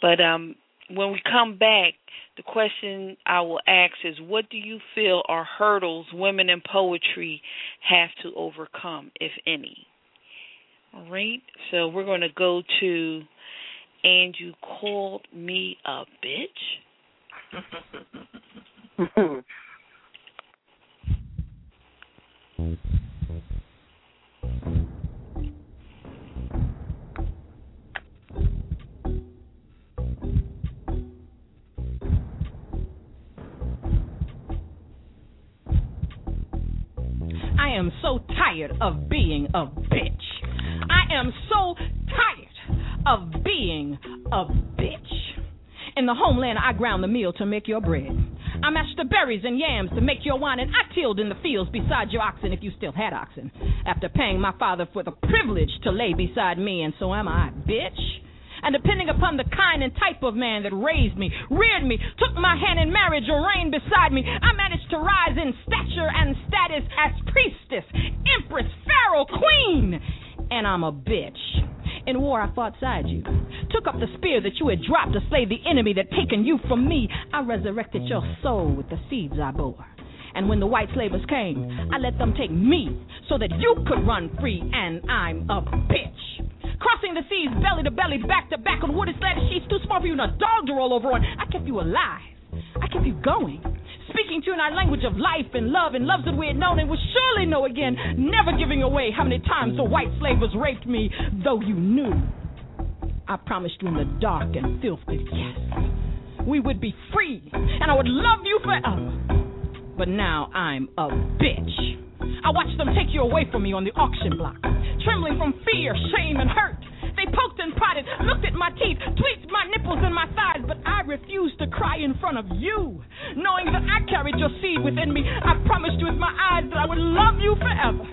But um, when we come back, the question I will ask is what do you feel are hurdles women in poetry have to overcome, if any? All right. So we're going to go to and you called me a bitch. I am so tired of being a bitch. I am so tired of being a bitch. In the homeland, I ground the meal to make your bread. I mashed the berries and yams to make your wine, and I tilled in the fields beside your oxen if you still had oxen. After paying my father for the privilege to lay beside me, and so am I, bitch. And depending upon the kind and type of man that raised me, reared me, took my hand in marriage, or reigned beside me, I managed to rise in stature and status as priestess, empress, pharaoh, queen. And I'm a bitch. In war, I fought side you. Took up the spear that you had dropped to slay the enemy that taken you from me. I resurrected your soul with the seeds I bore. And when the white slavers came, I let them take me so that you could run free, and I'm a bitch. Crossing the seas belly to belly, back to back on wooded slatted sheets, too small for you and a dog to roll over on. I kept you alive. I kept you going speaking to you in our language of life and love and loves that we had known and would surely know again, never giving away how many times the white slavers raped me, though you knew. I promised you in the dark and filth that yes, we would be free and I would love you forever. But now I'm a bitch. I watched them take you away from me on the auction block, trembling from fear, shame, and hurt. They poked and prodded, looked at my teeth, tweaked my nipples and my thighs, but I refused to cry in front of you. Knowing that I carried your seed within me, I promised you with my eyes that I would love you forever.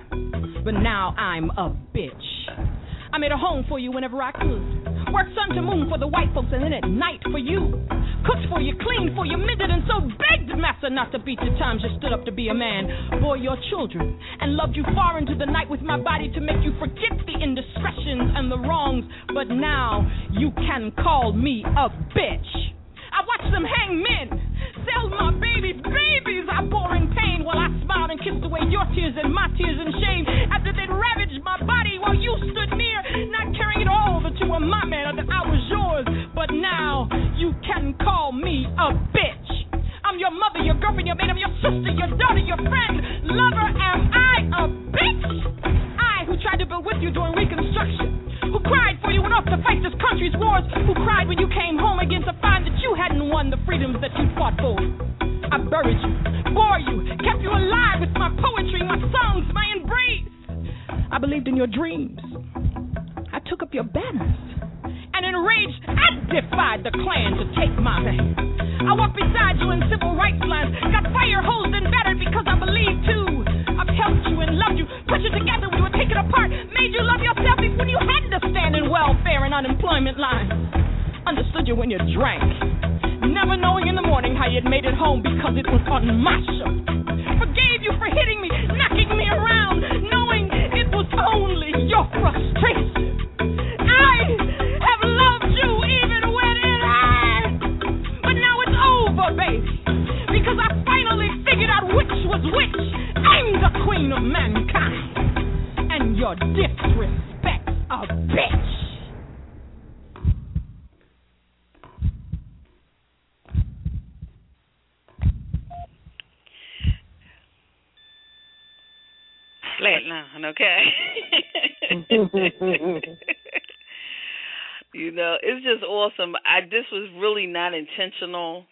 But now I'm a bitch. I made a home for you whenever I could. Worked sun to moon for the white folks and then at night for you. Cooked for you, cleaned for you, mended and so begged master not to beat the times you stood up to be a man. Bore your children and loved you far into the night with my body to make you forget the indiscretions and the wrongs. But now you can call me a bitch. I watched them hang men sell my babies, babies I bore in pain while I smiled and kissed away your tears and my tears and shame. After they'd ravaged my body while you stood near, not caring at all that you were my man or that I was yours. But now you can call me a bitch. I'm your mother, your girlfriend, your maid, your sister, your daughter, your friend, lover. Am I a bitch? I who tried to build with you during Reconstruction who cried for you went off to fight this country's wars, who cried when you came home again to find that you hadn't won the freedoms that you fought for. I buried you, bore you, kept you alive with my poetry, my songs, my embrace. I believed in your dreams. I took up your banners. And enraged, I defied the Klan to take my name. I walked beside you in civil rights lines, got fire hosed and battered because I believed too. I've helped you and loved you, put you together you were taken apart, made you love yourself even when you had to stand in welfare and unemployment lines. Understood you when you drank, never knowing in the morning how you'd made it home because it was on my show. Forgave you for hitting me, knocking me around, knowing it was only your frustration. Was which. I'm the queen of mankind, and your disrespect a bitch. flatline, okay? [laughs] you know, it's just awesome. I this was really not intentional,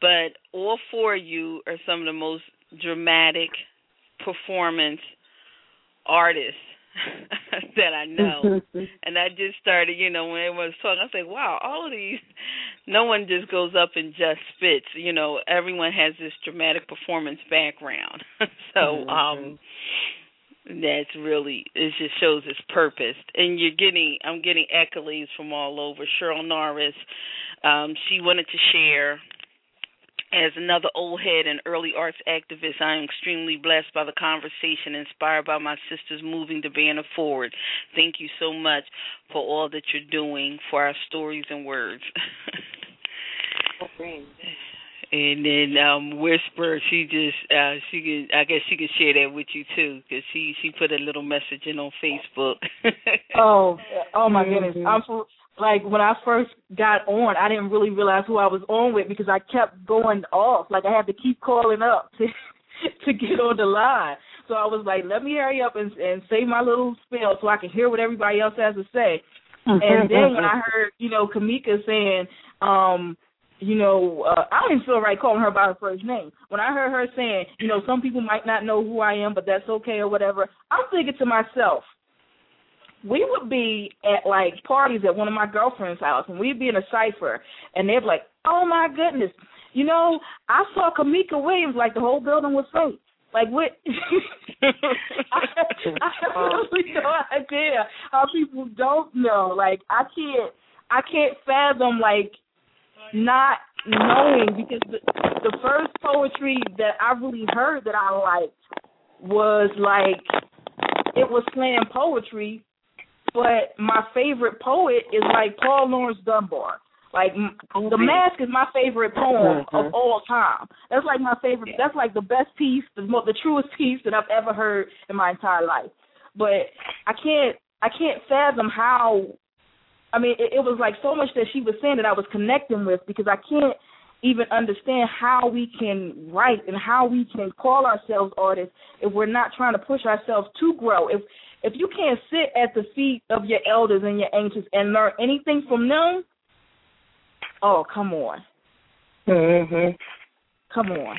but all four of you are some of the most dramatic performance artists [laughs] that I know. [laughs] and I just started, you know, when everyone was talking, I was like, wow, all of these, no one just goes up and just spits. You know, everyone has this dramatic performance background. [laughs] so, mm-hmm. um, that's really it just shows its purpose and you're getting i'm getting accolades from all over cheryl norris um she wanted to share as another old head and early arts activist, I am extremely blessed by the conversation, inspired by my sisters moving the banner forward. Thank you so much for all that you're doing for our stories and words. [laughs] and then um whisper she just uh she can i guess she can share that with you too because she she put a little message in on facebook oh oh my [laughs] goodness mm-hmm. i'm like when I first got on, I didn't really realize who I was on with because I kept going off. Like I had to keep calling up [laughs] to to get on the line. So I was like, let me hurry up and and say my little spiel so I can hear what everybody else has to say. and then when I heard, you know, Kimmika saying, um, you know, uh, I even feel right calling her by her first name. When I heard her saying, you know, some people might not know who I am, but that's okay or whatever, I'm thinking to myself, we would be at like parties at one of my girlfriend's house and we'd be in a cipher and they'd be like, Oh my goodness, you know, I saw Kimmika Williams like the whole building was fake. Like what [laughs] I, I have really no idea how people don't know. Like I can't I can't fathom like not knowing because the the first poetry that I really heard that I liked was like it was slam poetry but my favorite poet is like Paul Laurence Dunbar. Like the mask is my favorite poem of mm-hmm. all time. That's like my favorite. That's like the best piece, the most, the truest piece that I've ever heard in my entire life. But I can't, I can't fathom how. I mean, it, it was like so much that she was saying that I was connecting with because I can't even understand how we can write and how we can call ourselves artists if we're not trying to push ourselves to grow. If if you can't sit at the feet of your elders and your ancients and learn anything from them, oh come on. Mhm. Come on.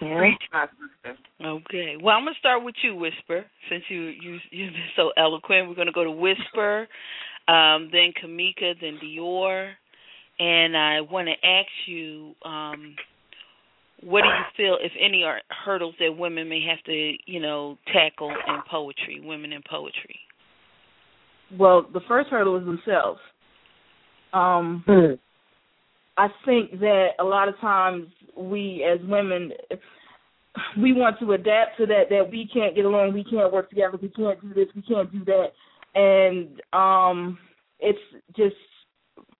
Reach my sister. Okay. Well, I'm gonna start with you, Whisper. Since you you you've been so eloquent, we're gonna go to Whisper, um, then Kimmika, then D'OR, and I want to ask you. Um, what do you feel, if any, are hurdles that women may have to, you know, tackle in poetry, women in poetry? Well, the first hurdle is themselves. Um, hmm. I think that a lot of times we, as women, we want to adapt to that. That we can't get along, we can't work together, we can't do this, we can't do that, and um, it's just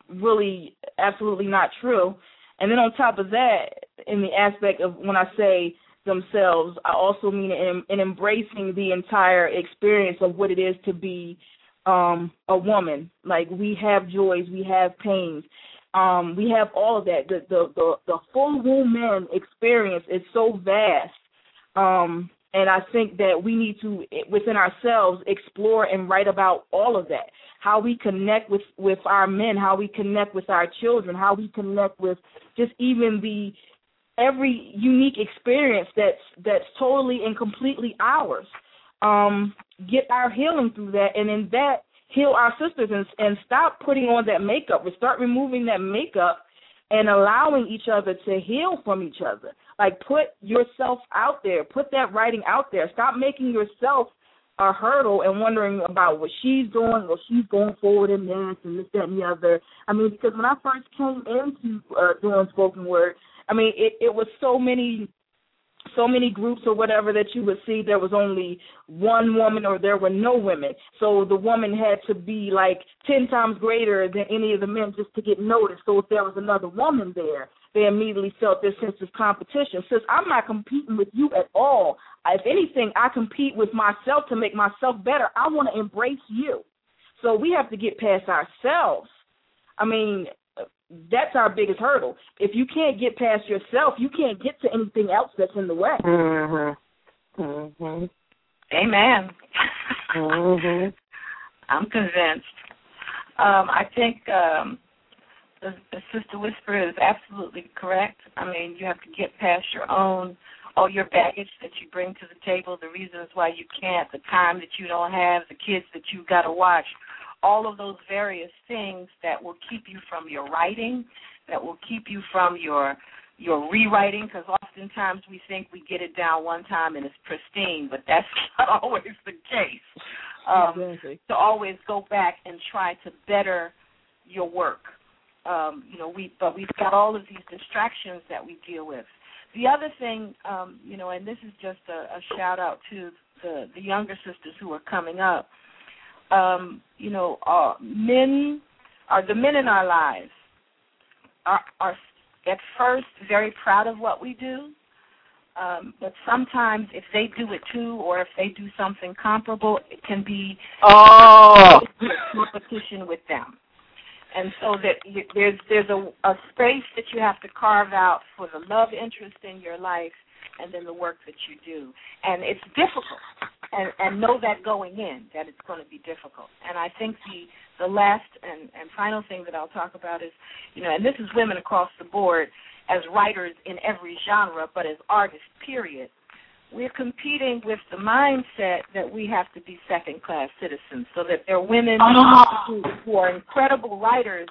really absolutely not true. And then on top of that, in the aspect of when I say themselves, I also mean in, in embracing the entire experience of what it is to be um a woman. Like we have joys, we have pains. Um, we have all of that. The the the, the full woman experience is so vast. Um, and I think that we need to within ourselves explore and write about all of that how we connect with with our men, how we connect with our children, how we connect with just even the every unique experience that's that's totally and completely ours. Um, get our healing through that, and in that heal our sisters and and stop putting on that makeup. We start removing that makeup and allowing each other to heal from each other. Like put yourself out there, put that writing out there. Stop making yourself a hurdle and wondering about what she's doing or she's going forward in this and this, that, and the other. I mean, because when I first came into uh, doing spoken word, I mean, it, it was so many so many groups or whatever that you would see there was only one woman or there were no women so the woman had to be like ten times greater than any of the men just to get noticed so if there was another woman there they immediately felt this sense of competition. Since I'm not competing with you at all, if anything, I compete with myself to make myself better. I want to embrace you. So we have to get past ourselves. I mean, that's our biggest hurdle. If you can't get past yourself, you can't get to anything else that's in the way. Mhm. Mhm. Amen. mm-hmm. [laughs] I'm convinced. Um, I think um, the, the Sister Whisper is absolutely correct. I mean, you have to get past your own, all your baggage that you bring to the table, the reasons why you can't, the time that you don't have, the kids that you've got to watch, all of those various things that will keep you from your writing, that will keep you from your your rewriting because oftentimes we think we get it down one time and it's pristine, but that's [laughs] not always the case. Um, exactly. To always go back and try to better your work. Um, you know, we but we've got all of these distractions that we deal with. The other thing, um, you know, and this is just a, a shout out to the the younger sisters who are coming up. Um, you know, uh, men are the men in our lives are, are at first very proud of what we do, um, but sometimes if they do it too, or if they do something comparable, it can be oh competition with them. And so that you, there's there's a, a space that you have to carve out for the love interest in your life, and then the work that you do. And it's difficult, and and know that going in that it's going to be difficult. And I think the the last and, and final thing that I'll talk about is, you know, and this is women across the board as writers in every genre, but as artists, period. We're competing with the mindset that we have to be second class citizens, so that there are women who, who are incredible writers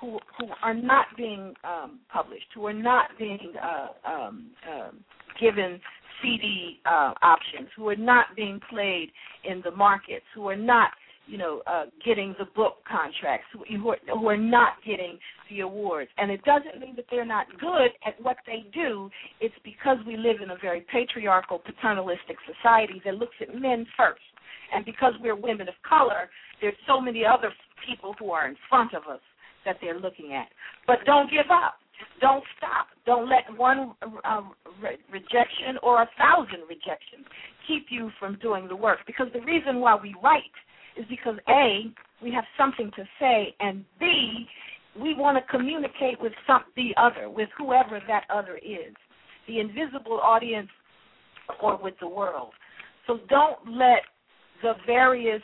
who who are not being um, published, who are not being uh, um, um, given CD uh, options, who are not being played in the markets, who are not you know, uh, getting the book contracts, who, are, who are not getting the awards. And it doesn't mean that they're not good at what they do. It's because we live in a very patriarchal, paternalistic society that looks at men first. And because we're women of color, there's so many other people who are in front of us that they're looking at. But don't give up. Don't stop. Don't let one uh, re- rejection or a thousand rejections keep you from doing the work. Because the reason why we write is because A, we have something to say, and B, we want to communicate with some the other, with whoever that other is, the invisible audience or with the world. So don't let the various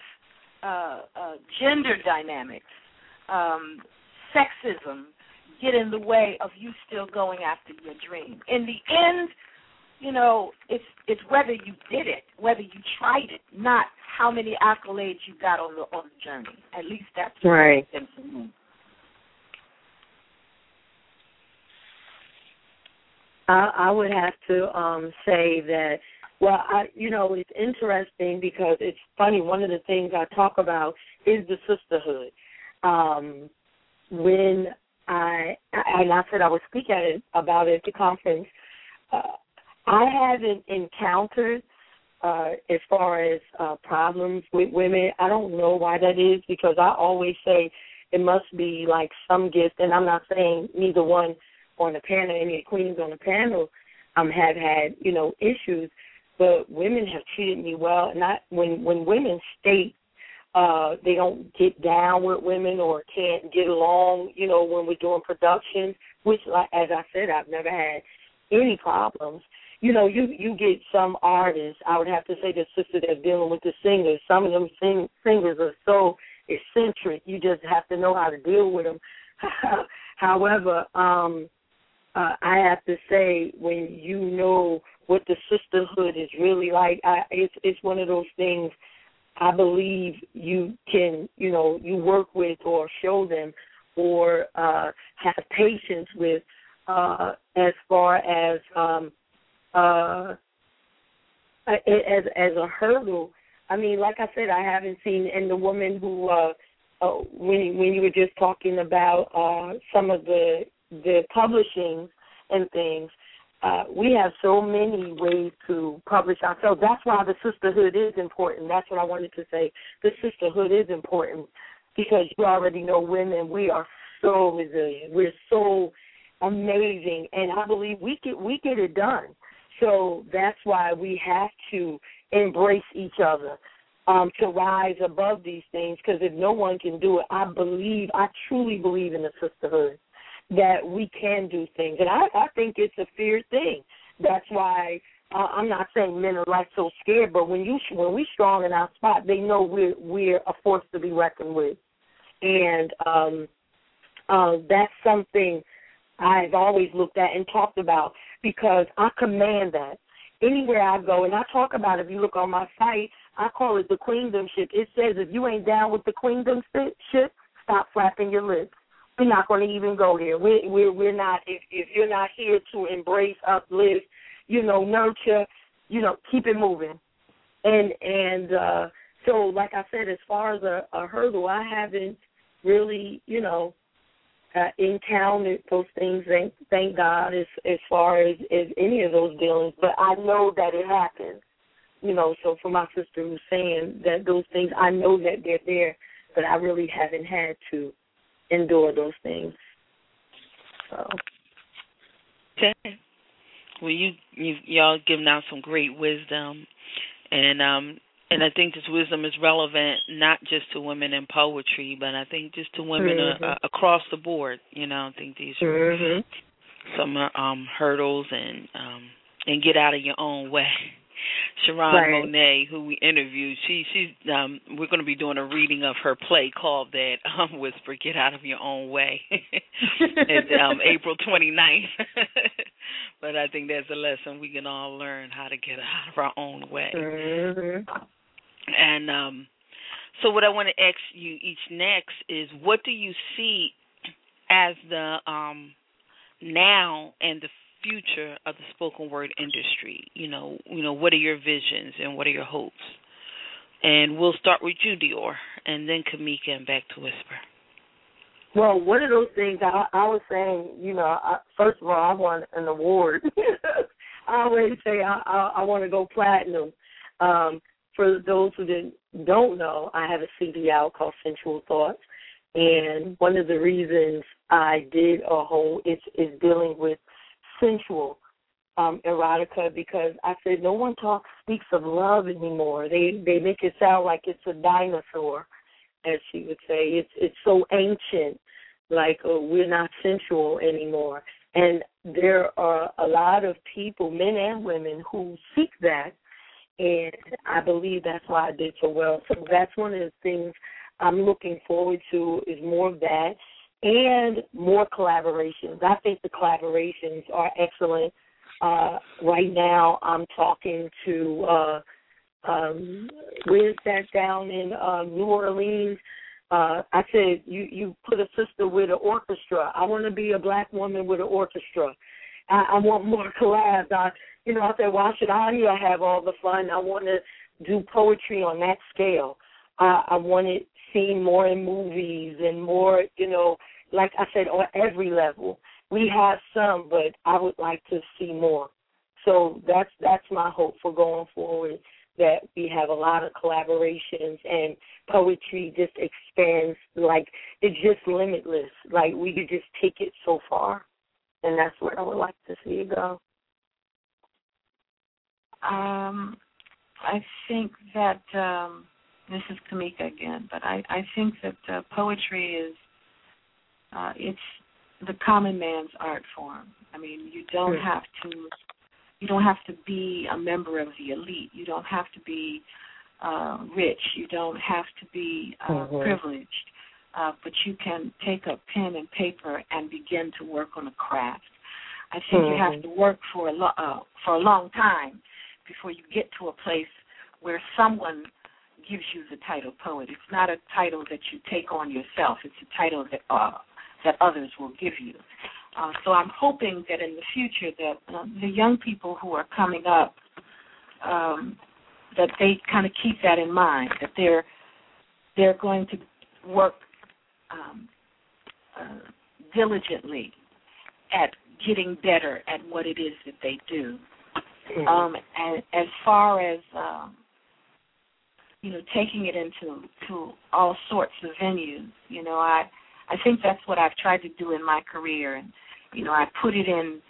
uh, uh, gender dynamics, um, sexism, get in the way of you still going after your dream. In the end, you know, it's it's whether you did it, whether you tried it, not how many accolades you got on the on the journey. At least that's right. for me. I, I would have to um say that well, I you know, it's interesting because it's funny, one of the things I talk about is the sisterhood. Um when I and I said I would speak at it about it at the conference, uh, I haven't encountered uh as far as uh problems with women. I don't know why that is because I always say it must be like some gift and I'm not saying neither one on the panel, any of the queens on the panel um have had, you know, issues, but women have treated me well and I when when women state uh they don't get down with women or can't get along, you know, when we're doing productions, which like as I said, I've never had any problems you know, you you get some artists. I would have to say the sister that's dealing with the singers. Some of them sing, singers are so eccentric. You just have to know how to deal with them. [laughs] However, um, uh, I have to say when you know what the sisterhood is really like, I, it's it's one of those things. I believe you can, you know, you work with or show them or uh, have patience with uh, as far as um, uh, as as a hurdle. I mean, like I said, I haven't seen. And the woman who, uh, uh, when when you were just talking about uh, some of the the publishing and things, uh, we have so many ways to publish ourselves. That's why the sisterhood is important. That's what I wanted to say. The sisterhood is important because you already know women. We are so resilient. We're so amazing, and I believe we get we get it done. So that's why we have to embrace each other um, to rise above these things. Because if no one can do it, I believe, I truly believe in the sisterhood that we can do things, and I, I think it's a feared thing. That's why uh, I'm not saying men are like so scared, but when you when we strong in our spot, they know we're we're a force to be reckoned with, and um, uh, that's something I've always looked at and talked about because I command that anywhere I go, and I talk about. it, If you look on my site, I call it the queendomship. It says if you ain't down with the queendomship, stop flapping your lips. We're not going to even go there. We're we're we're not. If if you're not here to embrace, uplift, you know, nurture, you know, keep it moving. And and uh so like I said, as far as a, a hurdle, I haven't really, you know, uh, encountered those things. Thank, thank God, as as far as as any of those dealings. But I know that it happens. You know, so for my sister who's saying that those things, I know that they're there, but I really haven't had to endure those things. So. Okay. Well, you you y'all giving out some great wisdom, and um and I think this wisdom is relevant not just to women in poetry, but I think just to women uh, mm-hmm. uh, across the board. You know, I think these are mm-hmm. some uh, um hurdles and um and get out of your own way. [laughs] Sharon right. Monet, who we interviewed, she she's um we're going to be doing a reading of her play called that [laughs] um Whisper Get Out of Your Own Way. [laughs] it's um April 29th. but I think that's a lesson we can all learn how to get out of our own way. Mm-hmm. And um so what I want to ask you each next is what do you see as the um now and the future of the spoken word industry? You know, you know, what are your visions and what are your hopes? And we'll start with you, D'OR, and then Kimmika, and back to Whisper. Well, one of those things I, I was saying, you know, I, first of all, I want an award. [laughs] I always say I, I, I want to go platinum. Um, for those who don't know, I have a CD out called Sensual Thoughts, and one of the reasons I did a whole it's is dealing with sensual um, erotica because I said no one talks speaks of love anymore. They they make it sound like it's a dinosaur, as she would say. It's it's so ancient, like uh, we're not sensual anymore. And there are a lot of people, men and women, who seek that, and I believe that's why I did so well. So that's one of the things I'm looking forward to is more of that and more collaborations. I think the collaborations are excellent. Uh, right now, I'm talking to uh, um, where's that down in uh, New Orleans? Uh, I said you you put a sister with an orchestra. I want to be a black woman with an orchestra. I, I want more collabs. I, you know, I said, why should I have all the fun? I want to do poetry on that scale. I, I want it seen more in movies and more, you know, like I said, on every level. We have some, but I would like to see more. So that's that's my hope for going forward. That we have a lot of collaborations and poetry just expands like it's just limitless. Like we could just take it so far, and that's where I would like to see it go. Um, I think that um, this is Kimmika again, but I, I think that uh, poetry is uh, it's the common man's art form. I mean, you don't Sure. have to you don't have to be a member of the elite. You don't have to be uh, rich. You don't have to be uh, Mhm. privileged. Uh, but you can take a pen and paper and begin to work on a craft. I think you have Mhm. to work for a lo- uh, for a long time before you get to a place where someone gives you the title poet. It's not a title that you take on yourself. It's a title that uh, that others will give you. Uh, so I'm hoping that in the future that uh, the young people who are coming up um, that they kind of keep that in mind that they're they're going to work um, uh, diligently at getting better at what it is that they do. Mm-hmm. Um, and as far as um, you know, taking it into to all sorts of venues, you know, I I think that's what I've tried to do in my career, and you know, I put it in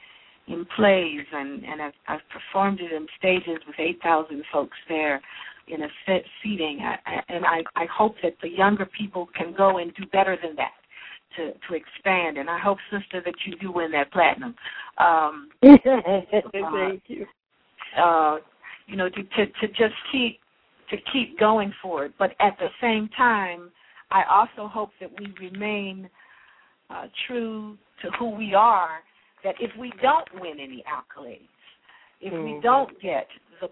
in plays, and and I've, I've performed it in stages with eight thousand folks there in a set seating, I, I, and I I hope that the younger people can go and do better than that to to expand, and I hope, sister, that you do win that platinum. Um, [laughs] Thank you. uh, you know, to, to to just keep to keep going for it. But at the same time, I also hope that we remain uh, true to who we are. That if we don't win any accolades, if mm-hmm. we don't get the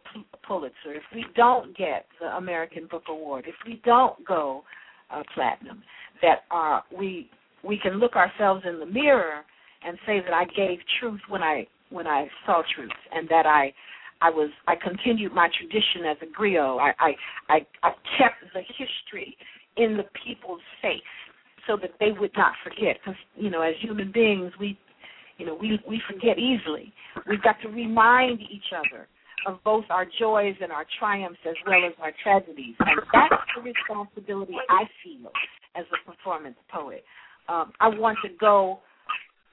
Pulitzer, if we don't get the American Book Award, if we don't go uh, platinum, that uh, we we can look ourselves in the mirror and say that I gave truth when I when I saw truth, and that I I was I continued my tradition as a griot. I I I, I kept the history in the people's face so that they would not forget. Because you know, as human beings, we you know we we forget easily. We've got to remind each other of both our joys and our triumphs as well as our tragedies, and that's the responsibility I feel as a performance poet. Um, I want to go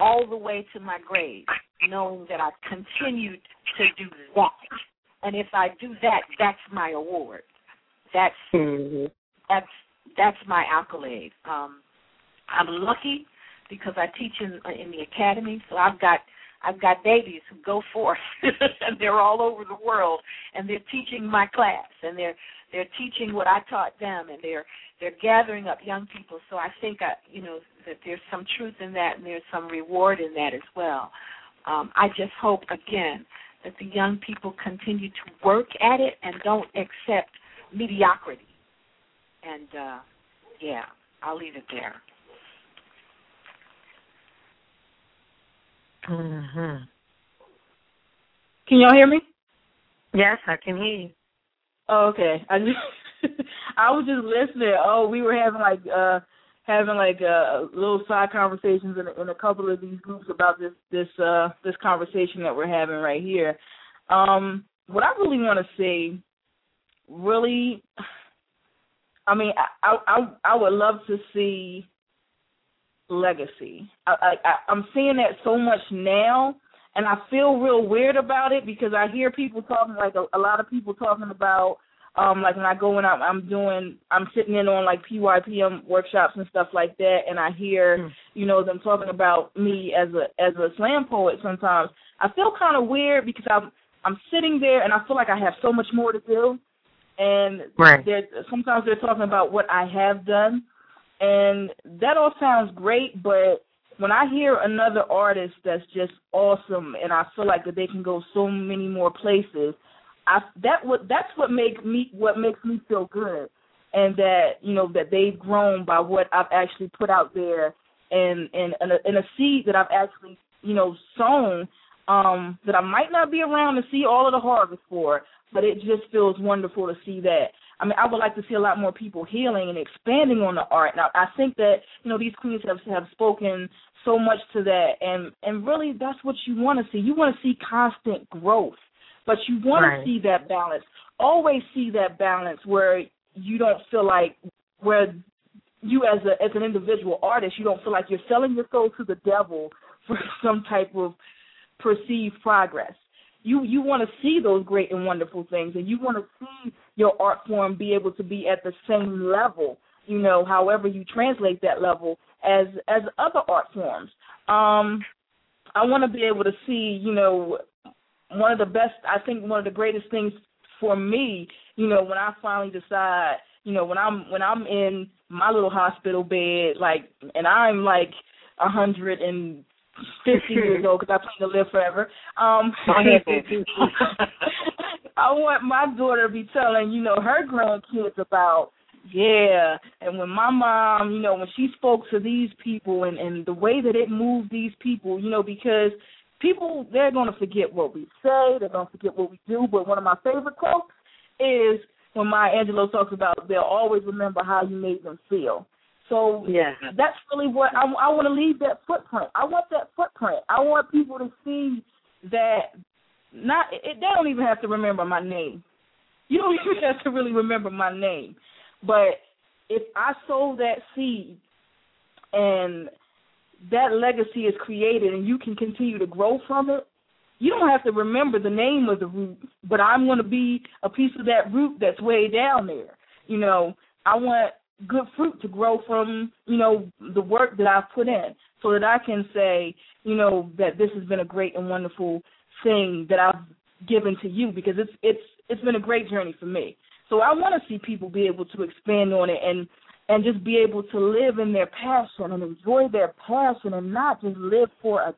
all the way to my grave, knowing that I've continued to do that. And if I do that, that's my award. That's mm-hmm. that's that's my accolade. Um, I'm lucky because I teach in in the academy, so I've got I've got babies who go forth [laughs] and they're all over the world and they're teaching my class and they're they're teaching what I taught them and they're they're gathering up young people. So I think I you know that there's some truth in that and there's some reward in that as well. Um, I just hope again that the young people continue to work at it and don't accept mediocrity. And uh, yeah, I'll leave it there. Mm-hmm. Can y'all hear me? Yes, I can hear you. Oh, okay. [laughs] I just [laughs] I was just listening. Oh, we were having like uh having like uh little side conversations in, in a couple of these groups about this this uh this conversation that we're having right here. Um what I really want to say really [sighs] I mean I I I would love to see legacy. I, I I'm seeing that so much now, and I feel real weird about it because I hear people talking like a, a lot of people talking about um like when I go and I'm, I'm doing I'm sitting in on like PYPM workshops and stuff like that, and I hear mm. you know them talking about me as a as a slam poet. Sometimes I feel kind of weird because I'm I'm sitting there and I feel like I have so much more to do, and right. they're, sometimes they're talking about what I have done and that all sounds great, but when I hear another artist that's just awesome and I feel like that they can go so many more places, I that what that's what make me what makes me feel good. And that, you know, that they've grown by what I've actually put out there and and and a, and a seed that I've actually, you know, sown um that I might not be around to see all of the harvest for, but it just feels wonderful to see that. I mean, I would like to see a lot more people healing and expanding on the art. Now, I think that you know these queens have have spoken so much to that, and and really that's what you want to see. You want to see constant growth, but you want right. to see that balance. Always see that balance where you don't feel like where you as a as an individual artist, you don't feel like you're selling your soul to the devil for [laughs] some type of perceived progress you you want to see those great and wonderful things and you want to see your art form be able to be at the same level you know however you translate that level as as other art forms. Um i want to be able to see you know one of the best i think one of the greatest things for me you know when i finally decide you know when i'm when i'm in my little hospital bed like and i'm like a hundred and 50 years old because I plan to live forever. Um, [laughs] [laughs] I want my daughter to be telling, you know, her grandkids about, yeah, and when my mom, you know, when she spoke to these people and, and the way that it moved these people, you know, because people, they're going to forget what we say, they're going to forget what we do, but one of my favorite quotes is when Maya Angelou talks about they'll always remember how you made them feel. So yeah. that's really what I, I want to leave that footprint. I want that footprint. I want people to see that not it, they don't even have to remember my name. You don't [laughs] even have to really remember my name. But if I sow that seed and that legacy is created and you can continue to grow from it, you don't have to remember the name of the root, but I'm going to be a piece of that root that's way down there. You know, I want good fruit to grow from, you know, the work that I've put in so that I can say, you know, that this has been a great and wonderful thing that I've given to you because it's it's it's been a great journey for me. So I want to see people be able to expand on it and and just be able to live in their passion and enjoy their passion and not just live for a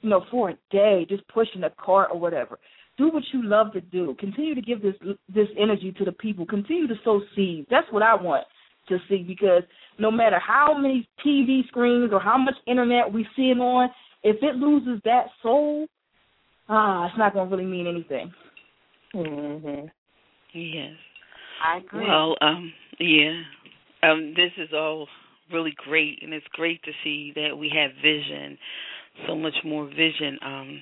you know for a day just pushing a cart or whatever. Do what you love to do. Continue to give this this energy to the people. Continue to sow seeds. That's what i want to see because no matter how many tv screens or how much internet we see it on if it loses that soul ah it's not going to really mean anything mhm Yes. I agree. Well, um, yeah. Um, this is all really great, and it's great to see that we have vision, so much more vision um,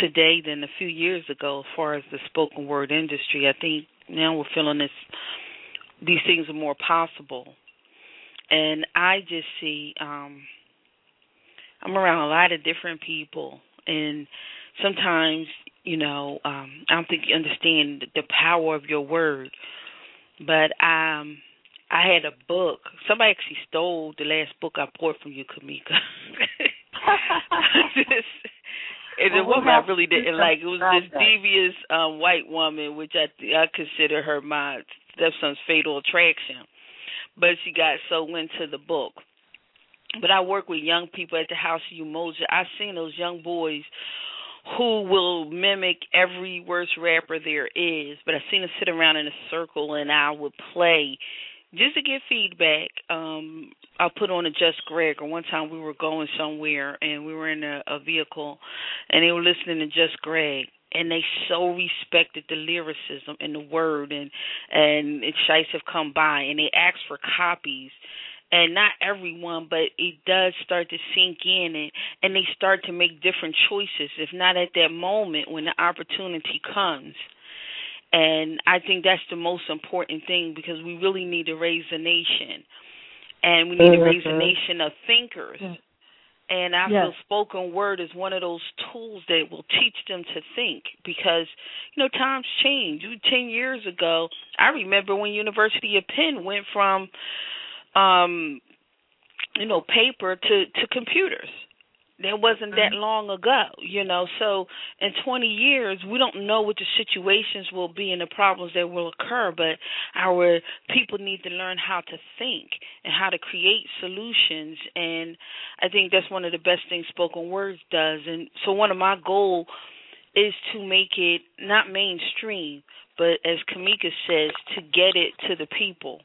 today than a few years ago as far as the spoken word industry. I think now we're feeling this; these things are more possible, and I just see um, I'm around a lot of different people, and sometimes you know um, I don't think you understand the power of your word, but um I had a book. Somebody actually stole the last book I bought from you, Kimmika. [laughs] and the Well, woman I really didn't like. It was this devious um white woman, which I I consider her my stepson's fatal attraction. But she got so into the book. But I work with young people at the House of Umoja. I've seen those young boys who will mimic every worst rapper there is. But I've seen them sit around in a circle and I would play just to get feedback. Um I put on a Just Greg or one time we were going somewhere and we were in a, a vehicle and they were listening to Just Greg and they so respected the lyricism and the word and and it shites have come by and they asked for copies and not everyone but it does start to sink in and and they start to make different choices if not at that moment when the opportunity comes and I think that's the most important thing because we really need to raise a nation. And we need to raise a Mhm. nation of thinkers. And I Yes. feel spoken word is one of those tools that will teach them to think because, you know, times change. Ten years ago, I remember when University of Penn went from um you know, paper to to computers. That wasn't that long ago, you know. So in 20 years, we don't know what the situations will be and the problems that will occur, but our people need to learn how to think and how to create solutions. And I think that's one of the best things spoken words does. And so one of my goals is to make it not mainstream, but as Kimmika says, to get it to the people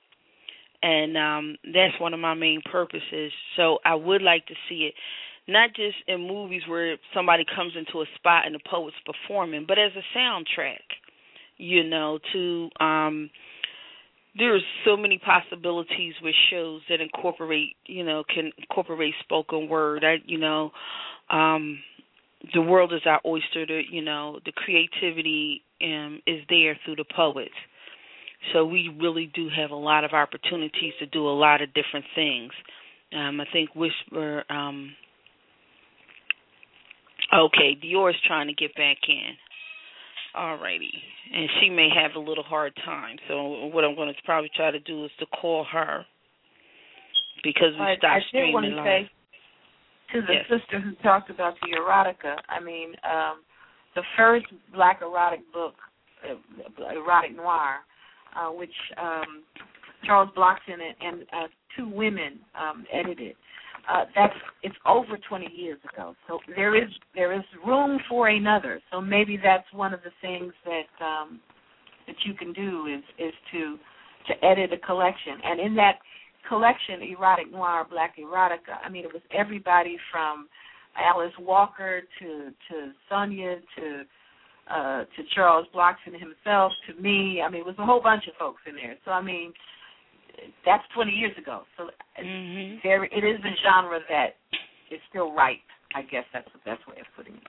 and um that's one of my main purposes. So I would like to see it not just in movies where somebody comes into a spot and the poet's performing, but as a soundtrack. You know, to um there's so many possibilities with shows that incorporate, you know, can incorporate spoken word. I, you know, um the world is our oyster. To, you know, the creativity um, is there through the poets. So we really do have a lot of opportunities to do a lot of different things. Um, I think Whisper. Um, okay, D'OR's trying to get back in. Alrighty, and she may have a little hard time. So what I'm going to probably try to do is to call her because we I, stopped I did want streaming to live. say to the Yes. sister who talked about the erotica. I mean, um, the first black erotic book, uh, Erotique Noire, uh, which um, Charles Blockton and, and uh, two women um, edited. Uh, that's it's over 20 years ago. So there is there is room for another. So maybe that's one of the things that um, that you can do is is to to edit a collection. And in that collection, Erotique Noire, black erotica. I mean, it was everybody from Alice Walker to to Sonia to uh to Charles Blockton himself to me. I mean, it was a whole bunch of folks in there. So I mean, that's 20 years ago. So Mm-hmm. there, it is a genre that is still ripe. I guess that's the best way of putting it.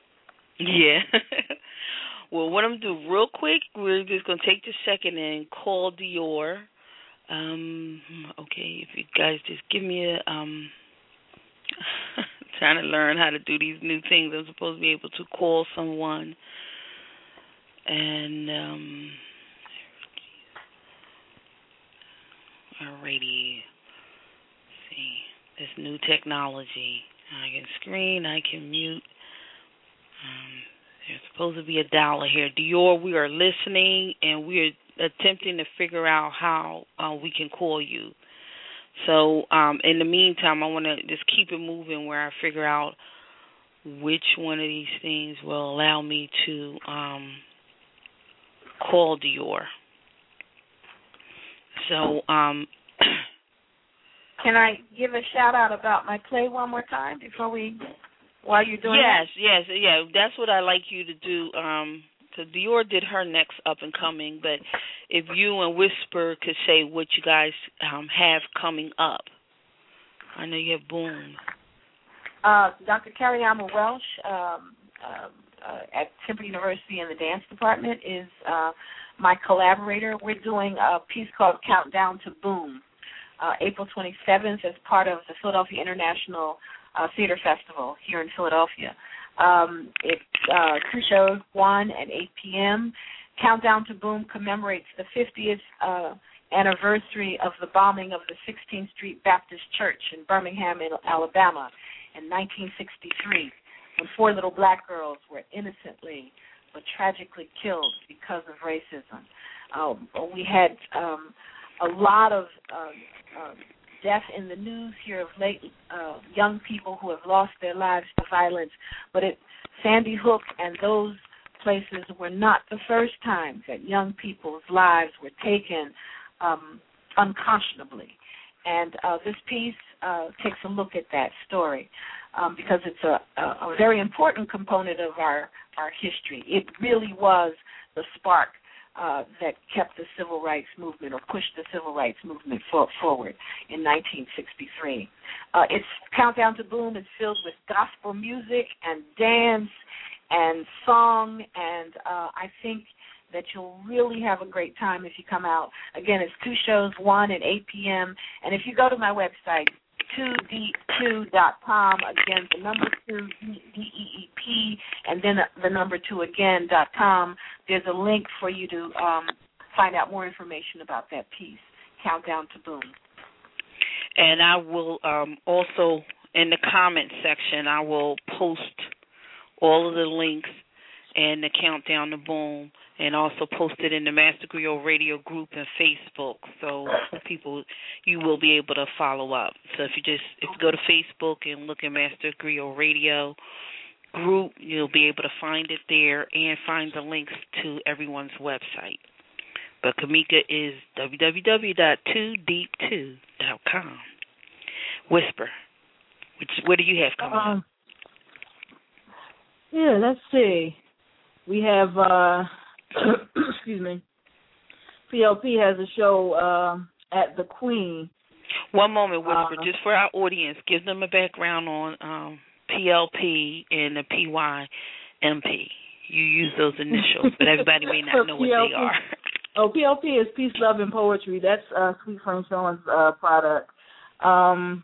Yeah. [laughs] well, what I'm gonna do real quick, we're just gonna take the second and call D'OR. Um, okay, if you guys just give me a um, [laughs] trying to learn how to do these new things. I'm supposed to be able to call someone, and um, alrighty. Let's see this new technology. I can screen. I can mute. Um, There's supposed to be a dollar here. D'OR, we are listening and we are attempting to figure out how uh, we can call you. So, um, in the meantime, I want to just keep it moving where I figure out which one of these things will allow me to um, call D'OR. So, um, [clears throat] can I give a shout out about my play one more time before we, while you're doing yes, that? Yes, yes, yeah. That's what I like you to do. Um, so D'OR did her next up and coming, but if you and Whisper could say what you guys um, have coming up, I know you have Boom. Uh, Dr. Kariamu Welsh um, uh, uh, at Temple University in the dance department is uh, my collaborator. We're doing a piece called Countdown to Boom, uh, April 27th, as part of the Philadelphia International uh, Theater Festival here in Philadelphia. Um, it's uh, two shows, 1 at 8 p.m. Countdown to Boom commemorates the 50th uh, anniversary of the bombing of the 16th Street Baptist Church in Birmingham, Alabama in 1963 when four little black girls were innocently but tragically killed because of racism. Um, we had um, a lot of uh, uh, death in the news here of late, uh, young people who have lost their lives to violence. But it, Sandy Hook and those places were not the first times that young people's lives were taken um, unconscionably. And uh, this piece uh, takes a look at that story um, because it's a, a, a very important component of our, our history. It really was the spark uh, that kept the civil rights movement or pushed the civil rights movement for, forward in 1963. Uh, its Countdown to Boom is filled with gospel music and dance and song, and uh, I think that you'll really have a great time if you come out. Again, it's two shows, one at 8 p.m. And if you go to my website, 2deep2.com. Again, the number 2, D-E-E-P, and then the number 2 again, dot com. There's a link for you to um, find out more information about that piece, Countdown to Boom. And I will um, also, in the comment section, I will post all of the links and the Countdown to Boom and also posted in the Master Griot Radio group and Facebook. So people, you will be able to follow up. So if you just if you go to Facebook and look at Master Griot Radio group, you'll be able to find it there and find the links to everyone's website. But Kimmika is www.2deep2.com. Whisper, which what do you have coming um, up? Yeah, let's see. We have uh [coughs] excuse me, PLP has a show uh, at the Queen. One moment, Whisper, uh, just for our audience, give them a background on um, PLP and the PYMP. You use those initials, but everybody may not [laughs] know what they are. Oh, PLP is Peace, Love, and Poetry. That's uh, Suite Franchon's uh, product. Um,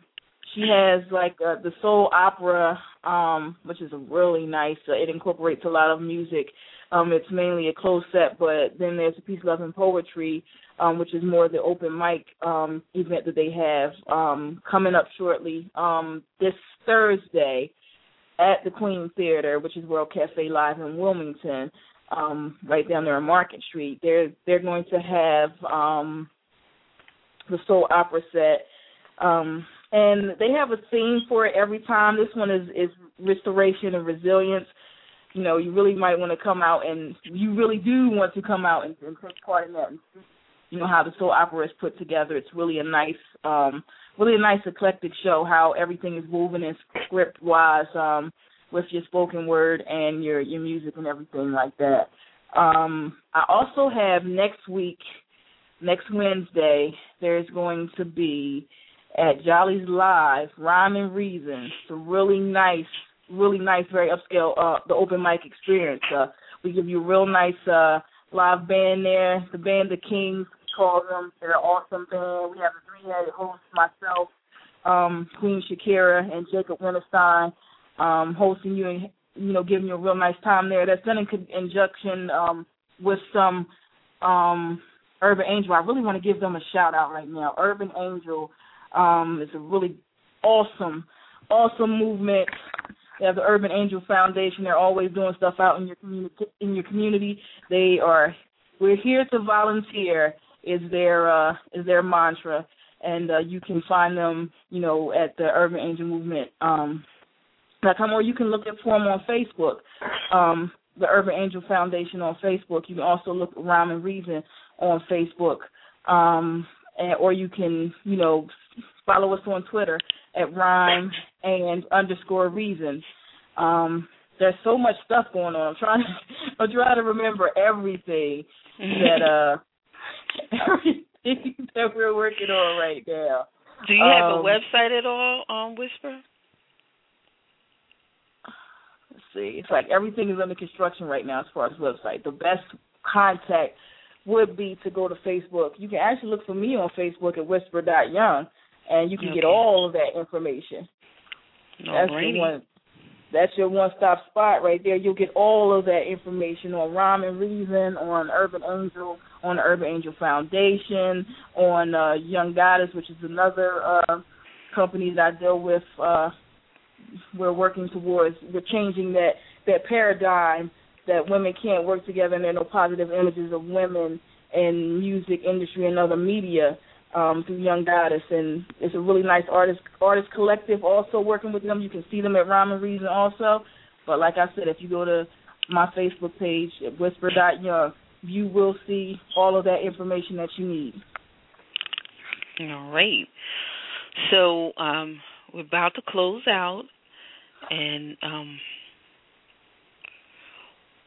she has like uh, the soul opera, um, which is really nice. Uh, it incorporates a lot of music um, it's mainly a closed set, but then there's a of love and poetry, um, which is more the open mic um, event that they have um, coming up shortly um, this Thursday at the Queen Theater, which is World Cafe Live in Wilmington, um, right down there on Market Street. They're they're going to have um, the soul opera set. Um, and they have a theme for it every time. This one is is restoration and resilience you know, you really might want to come out and you really do want to come out and, and take part in that you know, how the soul opera is put together. It's really a nice, um, really a nice eclectic show, how everything is woven in script wise, um, with your spoken word and your, your music and everything like that. Um, I also have next week, next Wednesday, there's going to be at Jolly's Live, Rhyme and Reason, some really nice really nice, very upscale uh the open mic experience. Uh we give you a real nice uh live band there. The band the Kings call them. They're an awesome band. We have a three headed host, myself, um, Queen Shakira and Jacob Winterstein, um, hosting you and you know, giving you a real nice time there. That's done in conjunction um with some um Urban Angel. I really want to give them a shout out right now. Urban Angel um is a really awesome, awesome movement They have the Urban Angel Foundation. They're always doing stuff out in your community. In your community, they are. We're here to volunteer. Is their uh, is their mantra, and uh, you can find them, you know, at the Urban Angel Movement. Um, come or you can look at them on Facebook. Um, the Urban Angel Foundation on Facebook. You can also look at Rhyme and Reason on Facebook. Um, and, or you can, you know, follow us on Twitter at Rhyme and underscore Reason. Um, there's so much stuff going on. I'm trying to, [laughs] I'm trying to remember everything that [laughs] uh [laughs] everything that we're working on right now. Do you have um, a website at all on Whisper? Let's see. It's like everything is under construction right now as far as website. The best contact would be to go to Facebook. You can actually look for me on Facebook at whisper.young and you can okay. get all of that information. That's your one that's your one stop spot right there. You'll get all of that information on Rhyme and Reason, on Urban Angel, on the Urban Angel Foundation, on uh, Young Goddess, which is another uh, company that I deal with. Uh, we're working towards we're changing that that paradigm that women can't work together and there are no positive images of women in music industry and other media um, through Young Goddess, and it's a really nice artist artist collective. Also working with them, you can see them at Rhyme and Reason also. But like I said, if you go to my Facebook page at Whisper.Young, you will see all of that information that you need. All right. So um, we're about to close out, and um,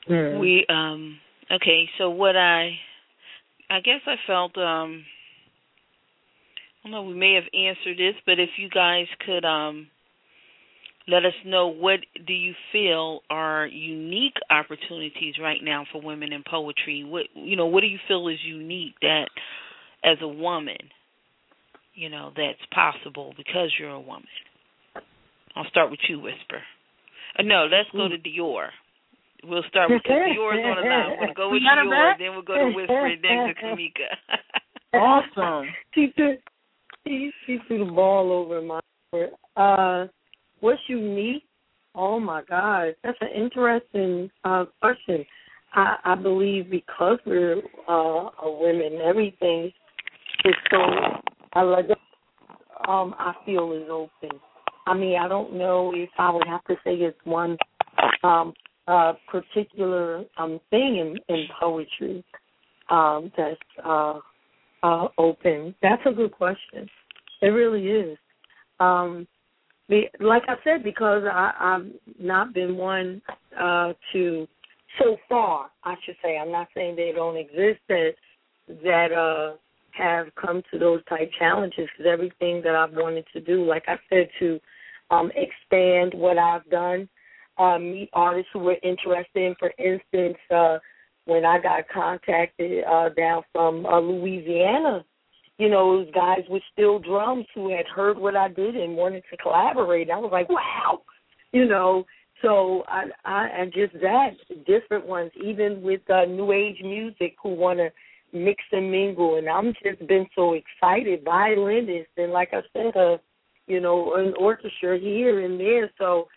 mm. we um, okay. So what I I guess I felt um I don't know, we may have answered this, but if you guys could um let us know what do you feel are unique opportunities right now for women in poetry? What you know, what do you feel is unique that as a woman, you know, that's possible because you're a woman? I'll start with you, Whisper. Uh, no, let's go to D'OR. We'll start with D'OR's on the line. We'll go [laughs] with Dior, then we'll go to Whisper, and then to Kimmika. [laughs] awesome. She threw, she, she threw the ball over my court. Uh, what's unique? Oh my God, that's an interesting uh, question. I, I believe because we're uh, a women, everything is so. I like. Um, I feel is open. I mean, I don't know if I would have to say it's one um, uh, particular um, thing in, in poetry um, that's uh, uh, open. That's a good question. It really is. Um, like I said, because I, I've not been one uh, to so far. I should say I'm not saying they don't exist that that uh, have come to those type challenges. Because everything that I've wanted to do, like I said, to um, expand what I've done, uh, meet artists who were interested in. For instance, uh, when I got contacted uh, down from uh, Louisiana you know, those guys with steel drums who had heard what I did and wanted to collaborate. I was like, wow, you know. So I, I and just that different ones, even with uh, new age music, who want to mix and mingle. And I'm just been so excited, violinists, and like I said, uh, you know, an orchestra here and there. So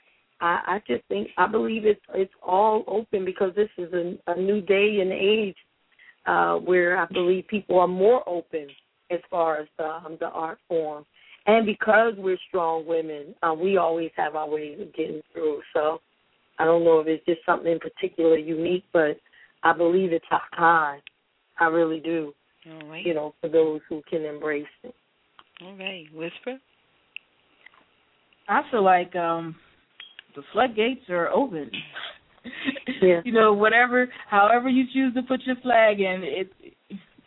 I, I just think I believe it's it's all open because this is a, a new day and age uh, where I believe people are more open as far as the, um, the art form. And because we're strong women, um, we always have our ways of getting through. So I don't know if it's just something in particular unique, but I believe it's a time. I really do. All right. You know, for those who can embrace it. All right. Whisper? I feel like um the floodgates are open. [laughs] yeah. You know, whatever, however you choose to put your flag in, it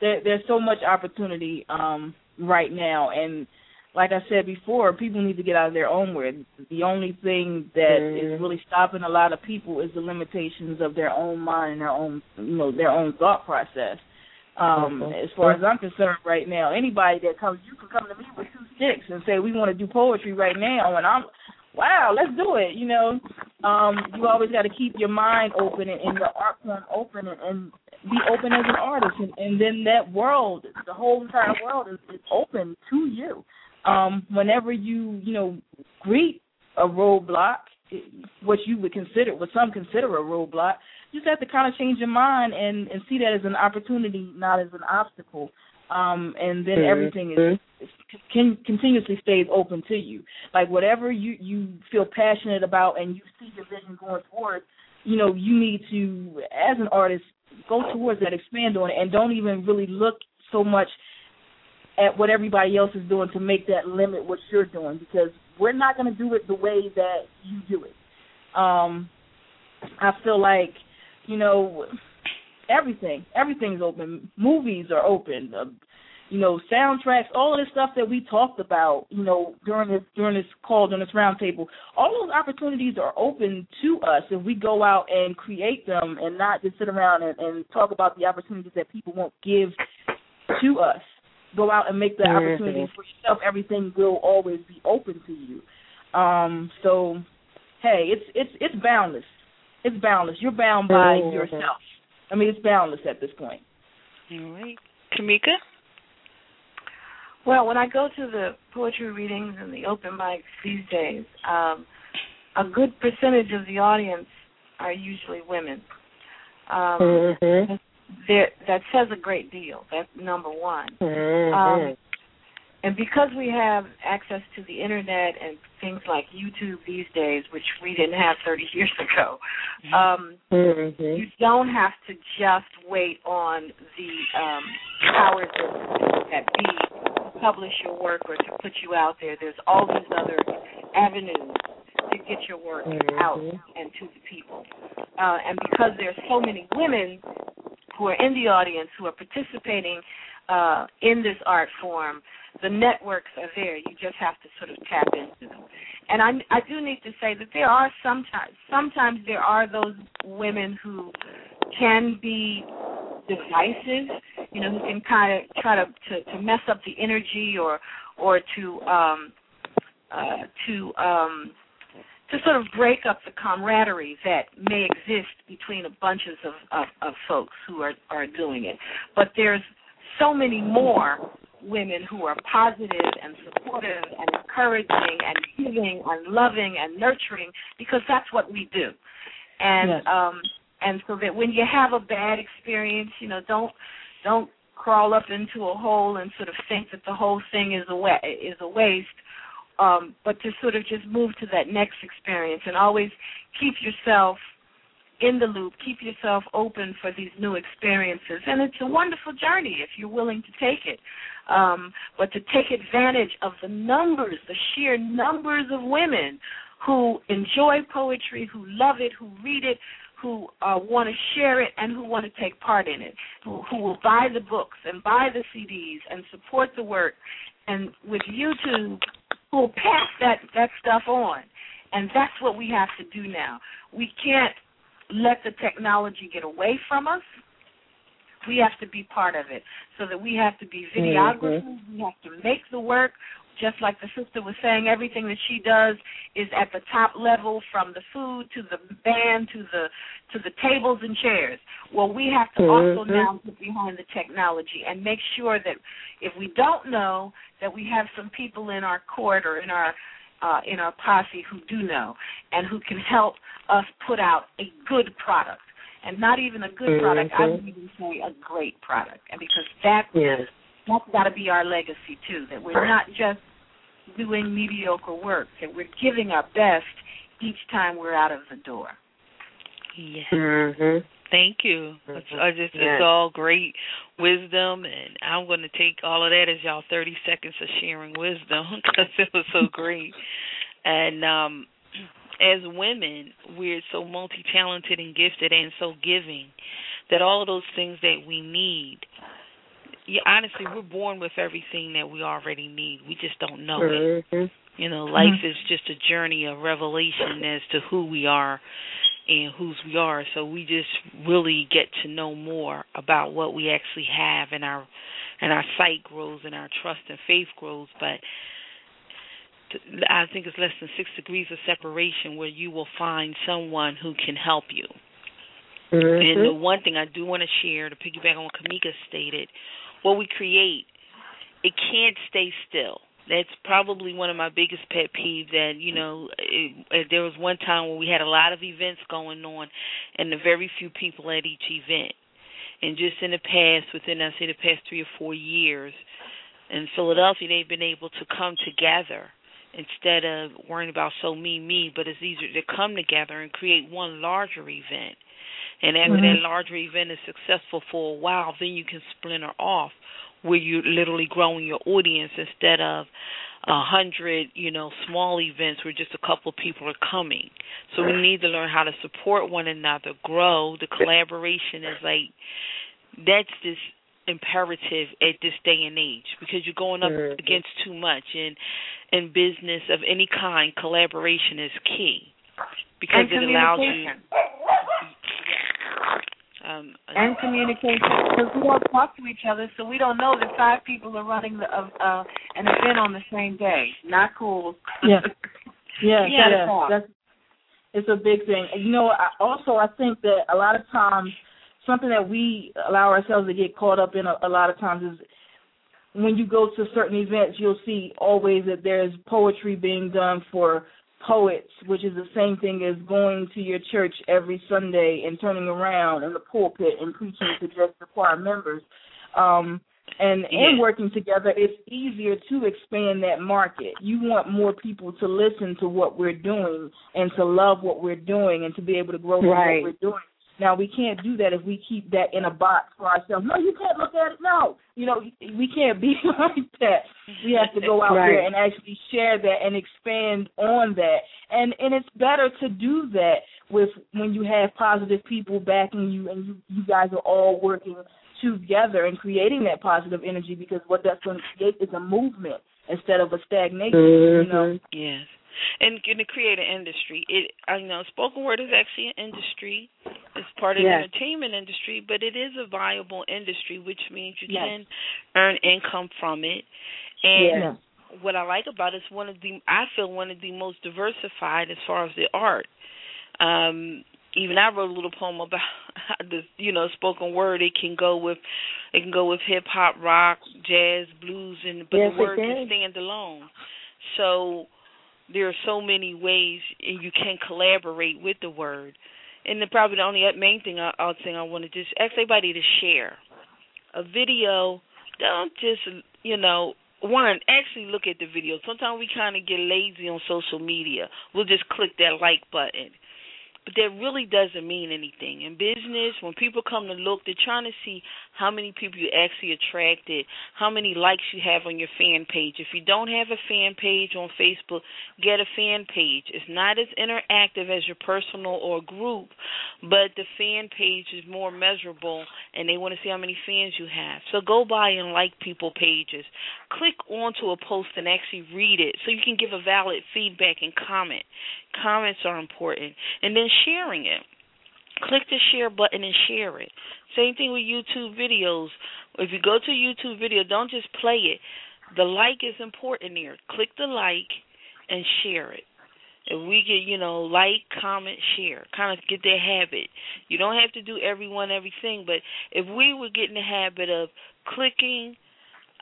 there, there's so much opportunity um, right now, and like I said before, people need to get out of their own way. The only thing that mm-hmm. is really stopping a lot of people is the limitations of their own mind and their own, you know, their own thought process. Um, mm-hmm. As far as I'm concerned, right now, anybody that comes, you can come to me with two sticks and say we want to do poetry right now, and I'm, wow, let's do it. You know, um, you always got to keep your mind open and, and your art form open and, and be open as an artist, and, and then that world, the whole entire world is, is open to you. Um, whenever you, you know, greet a roadblock, what you would consider, what some consider a roadblock. You just have to kind of change your mind and and see that as an opportunity, not as an obstacle. Um, and then mm-hmm. everything is, is can, continuously stays open to you. Like whatever you you feel passionate about and you see your vision going forward, you know, you need to, as an artist, go towards that, expand on it, and don't even really look so much at what everybody else is doing to make that limit what you're doing because we're not going to do it the way that you do it. Um, I feel like, you know, everything, everything's open. Movies are open. Uh, you know, soundtracks, all of the stuff that we talked about, you know, during this during this call, during this roundtable, all those opportunities are open to us if we go out and create them and not just sit around and, and talk about the opportunities that people won't give to us go out and make the mm-hmm. opportunities for yourself, everything will always be open to you. Um, so, hey, it's it's it's boundless. It's boundless. You're bound by mm-hmm. yourself. I mean, it's boundless at this point. All right, Kimmika. Well, when I go to the poetry readings and the open mics these days, um, a good percentage of the audience are usually women. Um, mm-hmm there that says a great deal. That's number one. Mm-hmm. Um, and because we have access to the internet and things like YouTube these days, which we didn't have 30 [laughs] years ago, um, mm-hmm. you don't have to just wait on the um, powers that, be publish your work or to put you out there. There's all these other avenues to get your work mm-hmm. out and to the people. Uh, and because there's so many women who are in the audience who are participating uh, in this art form, the networks are there. You just have to sort of tap into them. And I, I do need to say that there are sometimes sometimes there are those women who can be divisive, you know, who can kind of try to, to to mess up the energy or or to um uh to um to sort of break up the camaraderie that may exist between a bunches of, of, of folks who are, are doing it. But there's so many more women who are positive and supportive and encouraging and giving and loving and nurturing because that's what we do. And yes. um and so that when you have a bad experience, you know, don't don't crawl up into a hole and sort of think that the whole thing is a wa- is a waste um, but to sort of just move to that next experience and always keep yourself in the loop, keep yourself open for these new experiences. And it's a wonderful journey if you're willing to take it. Um, but to take advantage of the numbers, the sheer numbers of women who enjoy poetry, who love it, who read it, who uh, want to share it, and who want to take part in it, who, who will buy the books and buy the CDs and support the work. And with YouTube, who'll pass that that stuff on. And that's what we have to do now. We can't let the technology get away from us. We have to be part of it. So that we have to be videographers, mm-hmm. we have to make the work, just like the sister was saying, everything that she does is at the top level, from the food to the band to the to the tables and chairs. Well, we have to mm-hmm. also now get behind the technology and make sure that if we don't know, that we have some people in our court or in our uh, in our posse who do know and who can help us put out a good product. And not even a good mm-hmm. product, I would even say a great product. And because that yes that's got to be our legacy too. That we're not just doing mediocre work. That we're giving our best each time we're out of the door. Yes. Mm-hmm. Thank you. Mm-hmm. It's, just, yes. it's all great wisdom, and I'm going to take all of that as y'all 30 seconds of sharing wisdom [laughs] because it was so great. And um as women, we're so multi-talented and gifted and so giving that all of those things that we need yeah, honestly, we're born with everything that we already need. We just don't know mm-hmm. it. You know, life mm-hmm. is just a journey of revelation as to who we are and whose we are. So we just really get to know more about what we actually have, and our and our sight grows, and our trust and faith grows. But I think it's less than six degrees of separation where you will find someone who can help you. Mm-hmm. And the one thing I do want to share to piggyback on what Kimmika stated what we create, it can't stay still. that's probably one of my biggest pet peeves. That you know, it, it, there was one time where we had a lot of events going on, and the very few people at each event. And just in the past, within I say the past three or four years, in Philadelphia, they've been able to come together instead of worrying about so me me. But it's easier to come together and create one larger event. And after mm-hmm. that larger event is successful for a while, then you can splinter off where you're literally growing your audience instead of a hundred, you know, small events where just a couple of people are coming. So we need to learn how to support one another, grow. The collaboration is like that's this imperative at this day and age because you're going up mm-hmm. against too much and in business of any kind collaboration is key because and it allows you um, and communication because we don't talk to each other, so we don't know that five people are running the, uh, uh, an event on the same day. Not cool. Yeah, [laughs] yeah, yeah. yeah. That's it's a big thing. You know, I, also I think that a lot of times something that we allow ourselves to get caught up in a, a lot of times is when you go to certain events, you'll see always that there's poetry being done for poets, which is the same thing as going to your church every Sunday and turning around in the pulpit and preaching to just the choir members. Um, and in working together, it's easier to expand that market. You want more people to listen to what we're doing and to love what we're doing and to be able to grow from right. what we're doing. Now we can't do that if we keep that in a box for ourselves. No, you can't look at it. No, you know we can't be [laughs] like that. We have to go out right. there and actually share that and expand on that. And and it's better to do that with when you have positive people backing you and you you guys are all working together and creating that positive energy because what that's going to create is a movement instead of a stagnation. Mm-hmm. You know. Yes and in create an industry. It I know spoken word is actually an industry. It's part of yes. the entertainment industry, but it is a viable industry, which means you yes. can earn income from it. And yes. what I like about it is one of the I feel one of the most diversified as far as the art. Um even I wrote a little poem about [laughs] the you know spoken word. It can go with it can go with hip hop, rock, jazz, blues, and but yes, the word can stand alone. So there are so many ways you can collaborate with the word. And then probably the only main thing I, I'll thing I want to just ask everybody to share a video. Don't just you know one actually look at the video. Sometimes we kind of get lazy on social media. We'll just click that like button but that really doesn't mean anything. In business, when people come to look, they're trying to see how many people you actually attracted, how many likes you have on your fan page. If you don't have a fan page on Facebook, get a fan page. It's not as interactive as your personal or group, but the fan page is more measurable and they want to see how many fans you have. So go by and like people pages. Click onto a post and actually read it so you can give a valid feedback and comment. Comments are important. And then sharing it. Click the share button and share it. Same thing with YouTube videos. If you go to YouTube video, don't just play it. The like is important there. Click the like and share it. If we get, you know, like, comment, share, kind of get that habit. You don't have to do everyone everything, but if we would get in the habit of clicking,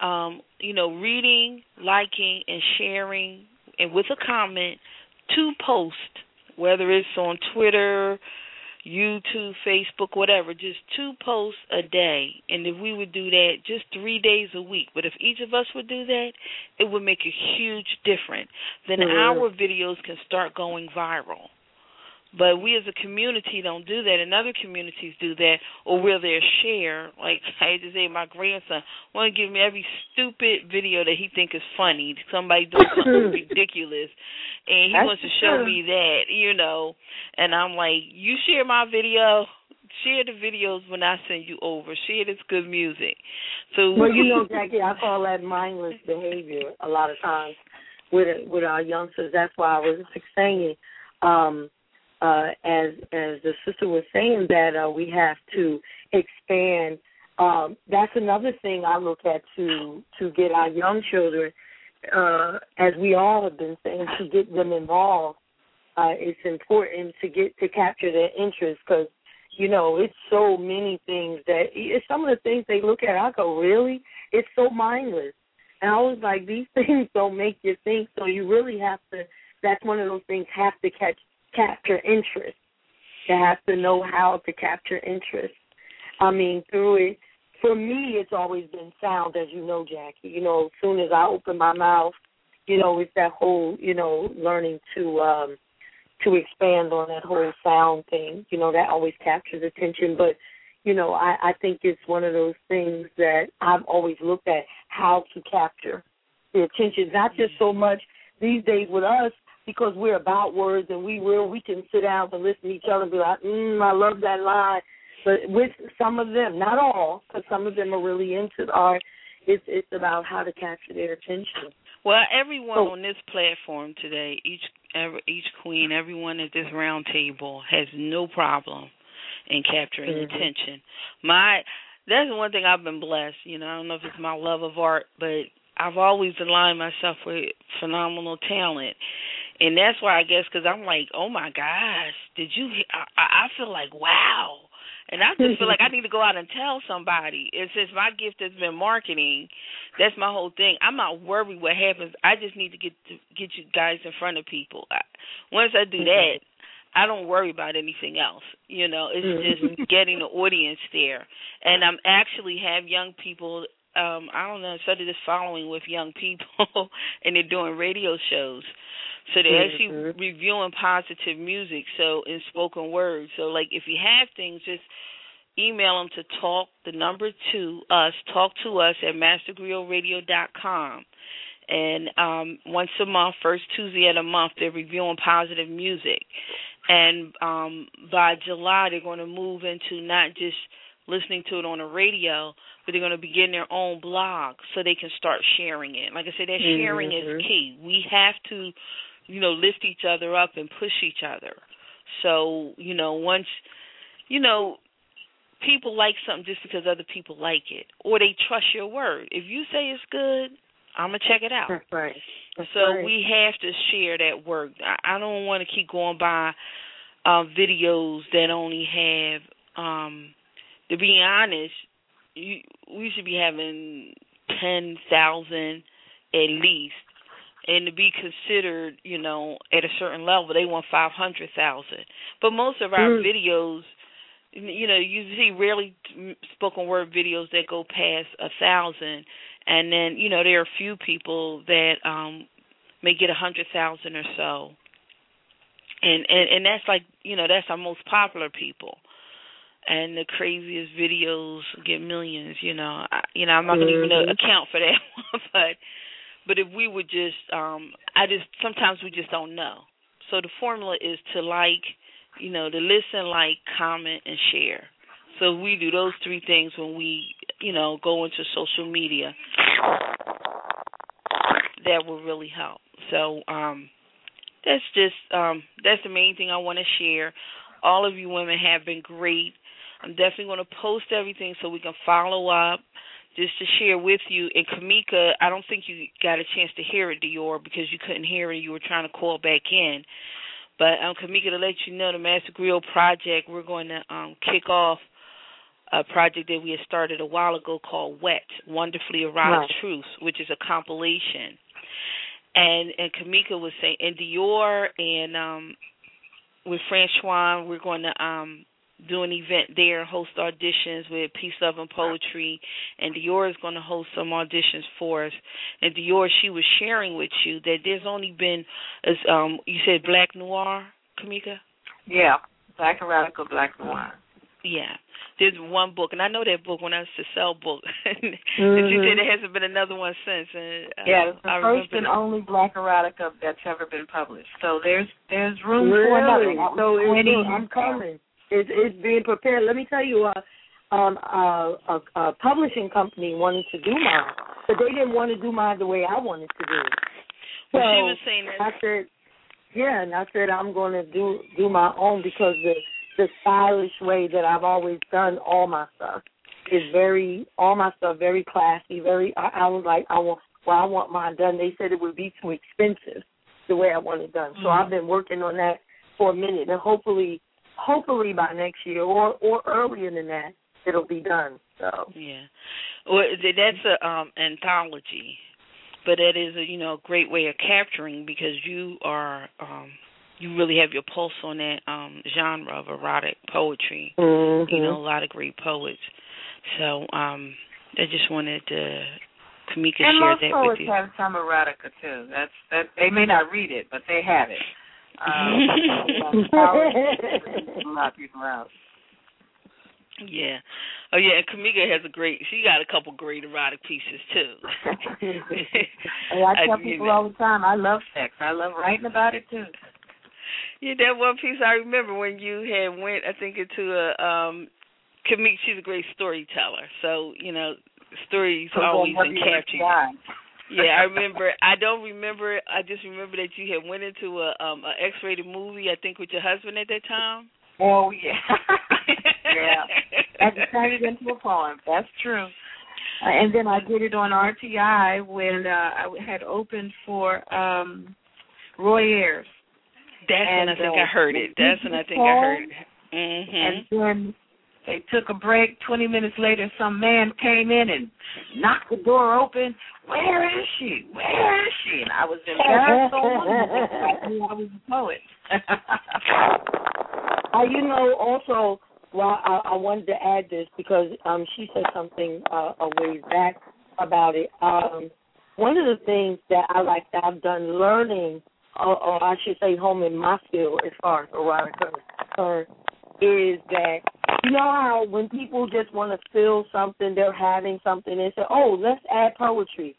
um, you know, reading, liking, and sharing, and with a comment, two posts, whether it's on Twitter, YouTube, Facebook, whatever, just two posts a day. And if we would do that just three days a week, but if each of us would do that, it would make a huge difference. Then mm-hmm. our videos can start going viral. But we as a community don't do that, and other communities do that, or will they share? Like [laughs] I to say, my grandson want to give me every stupid video that he think is funny. Somebody doing something [laughs] ridiculous, and he That's wants to show true. me that, you know. And I'm like, you share my video, share the videos when I send you over. Share this good music. So well, you know, [laughs] Jackie, I call that mindless behavior a lot of times with with our youngsters. That's why I was just saying. Um, uh, as as the sister was saying that uh, we have to expand. Um, that's another thing I look at to to get our young children, uh, as we all have been saying, to get them involved. Uh, it's important to get to capture their interest because you know it's so many things that it's some of the things they look at. I go, really? It's so mindless, And I was like, these [laughs] things don't make you think, so you really have to. That's one of those things have to catch capture interest. You have to know how to capture interest. I mean, through it. For me, it's always been sound, as you know, Jackie. You know, as soon as I open my mouth, you know, it's that whole, you know, learning to um to expand on that whole sound thing. You know, that always captures attention. But, you know, I, I think it's one of those things that I've always looked at how to capture the attention, not just so much these days with us because we're about words and we will we can sit down and listen to each other and be like, mm, I love that line. But with some of them, not all, because some of them are really into art. It's it's about how to capture their attention. Well, everyone oh. on this platform today, each every, each queen, everyone at this round table has no problem in capturing mm-hmm. attention. My that's one thing I've been blessed. You know, I don't know if it's my love of art, but I've always aligned myself with phenomenal talent, and that's why I guess because I'm like, oh my gosh, did you? I, I feel like wow. And I just feel like I [laughs] need to go out and tell somebody. And since my gift has been marketing, that's my whole thing. I'm not worried what happens. I just need to get to get you guys in front of people. I, once I do mm-hmm. that, I don't worry about anything else. You know, it's just mm-hmm. getting the audience there. And I'm actually have young people um I don't know, started this following with young people [laughs] and they're doing radio shows. So they're actually mm-hmm. reviewing positive music, so in spoken word. So like if you have things, just email them to talk the number to us talk to us at mastergriotradio.com. And um once a month, first Tuesday of the month, they're reviewing positive music. And um by July, they're going to move into not just listening to it on the radio, but they're going to begin their own blog so they can start sharing it. Like I said, that sharing mm-hmm. is key. We have to you know, lift each other up and push each other. So, you know, once, you know, people like something just because other people like it, or they trust your word. If you say it's good, I'm gonna check it out. That's right. That's so right. we have to share that work. I, I don't want to keep going by uh, videos that only have. um To be honest, you, we should be having ten thousand at least and to be considered, you know, at a certain level, they want five hundred thousand. But most of our mm. videos, you know, you see rarely spoken word videos that go past a thousand, and then you know there are a few people that um may get a hundred thousand or so, and and and that's like you know that's our most popular people. And the craziest videos get millions, you know. I, you know, I'm not gonna mm-hmm. even account for that [laughs] one, but but if we would just, um, I just sometimes we just don't know. So the formula is to like, you know, to listen, like, comment, and share. So we do those three things when we, you know, go into social media. That will really help. So um, that's just um, that's the main thing I want to share. All of you women have been great. I'm definitely going to post everything so we can follow up just to share with you. And Kimmika, I don't think you got a chance to hear it, D'OR, because you couldn't hear it. You were trying to call back in. But um, Kimmika, to let you know, the Master Griot project, we're going to um, kick off a project that we had started a while ago called Wet, Wonderfully Erotic right. Truths, which is a compilation. And and Kimmika was saying, and D'OR and um, with Franchon, we're going to um, do an event there, host auditions with Peace, Love, and Poetry, and D'OR is going to host some auditions for us. And D'OR, she was sharing with you that there's only been, as um, you said, Black Noir, Kimmika. Yeah, Black and Radical Black Noir. Yeah, there's one book, and I know that book when I was to sell book. mm-hmm. [laughs] you said there hasn't been another one since. And, uh, yeah, it's the I first and only Black erotica that's ever been published. So there's there's room really? for another. So I'm coming. It's, it's being prepared. Let me tell you, uh, um, uh, a, a publishing company wanted to do mine, but they didn't want to do mine the way I wanted to do it. So well, she was saying that. I said, yeah, and I said I'm going to do do my own because the the stylish way that I've always done all my stuff is very all my stuff very classy. Very, I, I was like, I want well, I want mine done. They said it would be too expensive the way I want it done. So mm-hmm. I've been working on that for a minute, and hopefully hopefully by next year or or earlier than that it'll be done. So yeah, well that's a um anthology. but that is a you know a great way of capturing because you are um you really have your pulse on that um genre of erotic poetry. Mm-hmm. You know, a lot of great poets. So um I just wanted to Kimmika and share most that poets with you. have some erotica too. That's that they may not read it, but they have it. Um, people out. Yeah. Oh yeah, and Kimmika has a great she got a couple great erotic pieces too. [laughs] Hey, I tell I- people all the time, I love sex. I love writing about it too. Yeah, that one piece I remember when you had went I think into a um Kimmika she's a great storyteller. So, you know, stories always in you? Yeah, I remember I don't remember I just remember that you had went into a um a X rated movie, I think with your husband at that time. Oh yeah, [laughs] yeah. I it into a poem. That's true. Uh, and then I did it on RTI when uh, I had opened for um Roy Ayers. That's and, when I think uh, I heard it. That's when I think I heard it. Mhm. And then they took a break. Twenty minutes later, some man came in and knocked the door open. Where is she? Where is she? And I was embarrassed. [laughs] so I was a poet. [laughs] Uh, you know, also, well, I, I wanted to add this because um, she said something uh, a ways back about it. Um, one of the things that I like that I've done learning, or, or I should say, home in my field as far as erotica is concerned, is that you know how when people just want to feel something, they're having something, and say, "Oh, let's add poetry."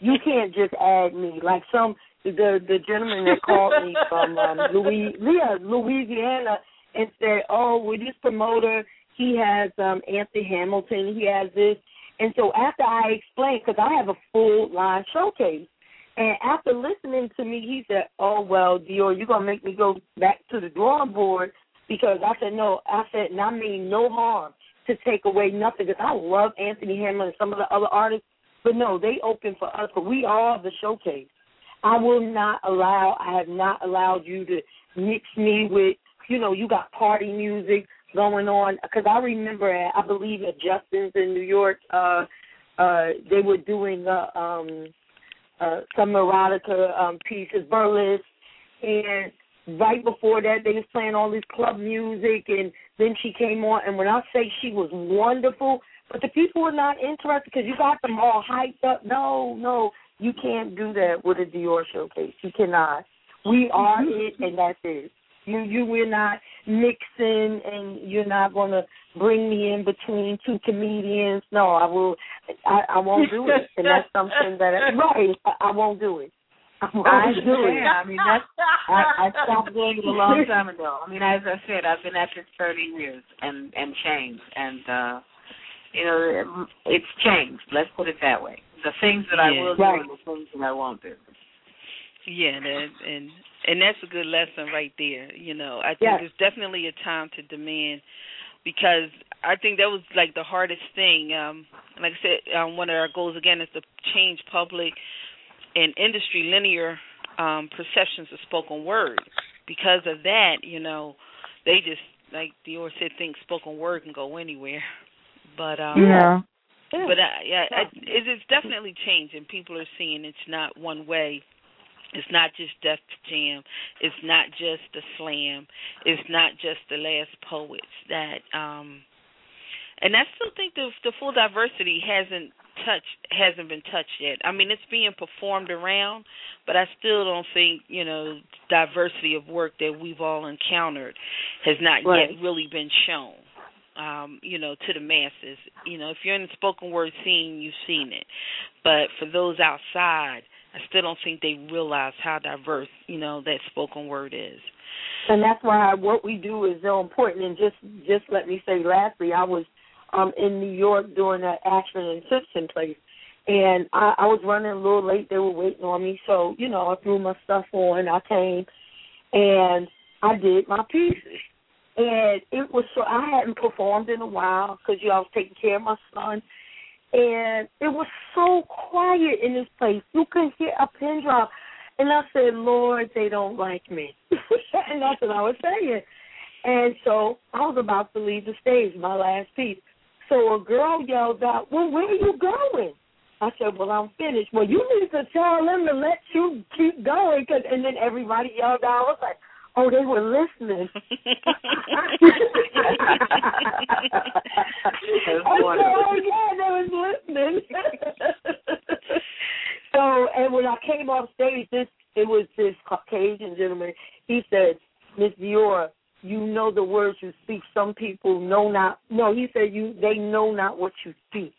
You can't just add me like some the the gentleman that called me from um, Louis, yeah, Louisiana and said, "Oh, with this promoter, he has um Anthony Hamilton, he has this." And so after I explained, because I have a full line showcase, and after listening to me, he said, "Oh well, D'OR, you're gonna make me go back to the drawing board." Because I said no, I said, and I mean no harm to take away nothing. Because I love Anthony Hamilton and some of the other artists, but no, they open for us. But we are the showcase. I will not allow. I have not allowed you to mix me with. You know, you got party music going on. Because I remember, at, I believe at Justin's in New York, uh, uh, they were doing uh, um, uh, some erotica um, pieces, burlesque, and right before that they was playing all this club music, and then she came on. And when I say she was wonderful, but the people were not interested because you got them all hyped up. No, no, you can't do that with a D'OR showcase. You cannot. We are mm-hmm. it, and that's it. You, you, we're not mixing, and you're not going to bring me in between two comedians. No, I will. I, I won't do it, and that's something that I, [laughs] right. I, I won't do it. I [laughs] I do it. understand. I mean, that's I, I stopped doing it a long [laughs] time ago. I mean, as I said, I've been at this thirty years and and changed, and uh you know, it's changed. Let's put it that way. The things that I Yeah. will do and the things that I won't do. Yeah, that, and and that's a good lesson right there. You know, I think Yes. there's definitely a time to demand because I think that was like the hardest thing. Um, like I said, um, one of our goals again is to change public and industry linear um, perceptions of spoken word. Because of that, you know, they just like D'OR said, think spoken word can go anywhere. But um, Yeah. but uh, yeah, I, it, it's definitely changing. People are seeing it's not one way. It's not just Def Jam. It's not just the slam. It's not just the last poets that um and I still think the the full diversity hasn't touched hasn't been touched yet. I mean it's being performed around, but I still don't think, you know, diversity of work that we've all encountered has not Right. yet really been shown. Um, you know, to the masses. You know, if you're in the spoken word scene, you've seen it. But for those outside, I still don't think they realize how diverse, you know, that spoken word is. and that's why what we do is so important. And just just let me say, lastly, I was um in New York doing that Ashford and Simpson place, and I, I was running a little late. They were waiting on me, so you know I threw my stuff on. I came, and I did my pieces, and it was so I hadn't performed in a while because you know I was taking care of my son. And it was so quiet in this place. You couldn't hear a pin drop. And I said, Lord, they don't like me. [laughs] and that's what I was saying. And so I was about to leave the stage, my last piece. So a girl yelled out, Well, where are you going? I said, well, I'm finished. Well, you need to tell them to let you keep going. Cause, and then everybody yelled out. I was like, oh, they were listening. [laughs] I said, oh, yeah, they was listening. [laughs] so, and when I came off stage, this it was this Caucasian gentleman. He said, Miss D'OR, you know the words you speak. Some people know not. No, he said you. They know not what you speak.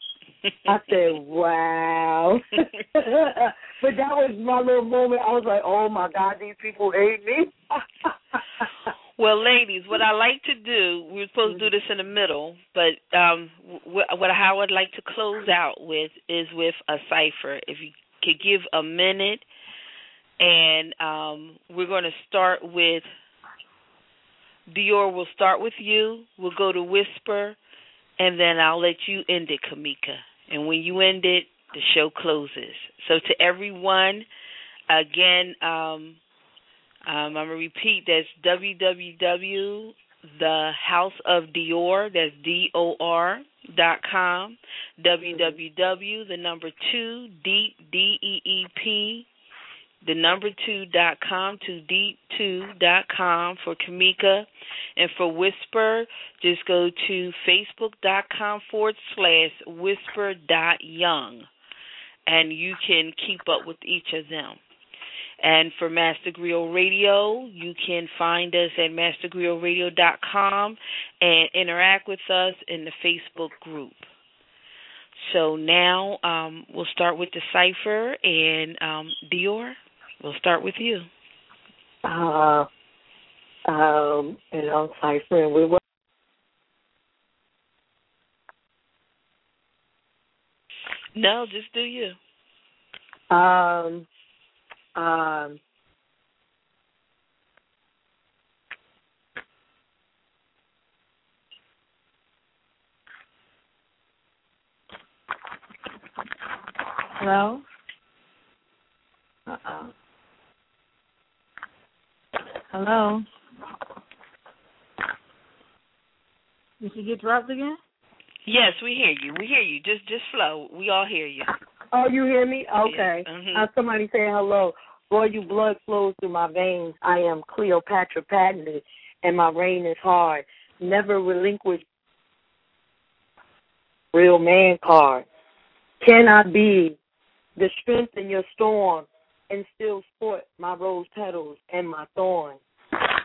I said, [laughs] wow. [laughs] but that was my little moment. I was like, oh my God, these people hate me. [laughs] well, ladies, what I like to do, we are supposed to do this in the middle, but um what how I'd like to close out with is with a cipher. If you could give a minute, and um we're going to start with D'OR. We'll start with you. We'll go to Whisper, and then I'll let you end it, Kimmika. And when you end it, the show closes. So to everyone, again, um, um, I'm gonna repeat. That's www the House of D'OR. That's D O R dot com. www the number two deep D E E P the number two dot com to deep two dot com for Kimmika and for Whisper just go to facebook dot com forward slash whisper dot young and you can keep up with each of them. And for Master Griot Radio, you can find us at mastergriotradio.com and interact with us in the Facebook group. So now um, we'll start with the cipher and um, D'OR. We'll start with you. Uh, um, and on cipher, and we will. No, just do you. Um, um, hello? Uh-oh. Hello? Did she get dropped again? Yes, we hear you. We hear you. Just just slow. We all hear you. Oh, you hear me? Okay. Yes. Mm-hmm. Uh, somebody saying hello. Royal blood flows through my veins. I am Cleopatra patented, and my reign is hard. Never relinquish real man card. Cannot be the strength in your storm and still sport my rose petals and my thorns.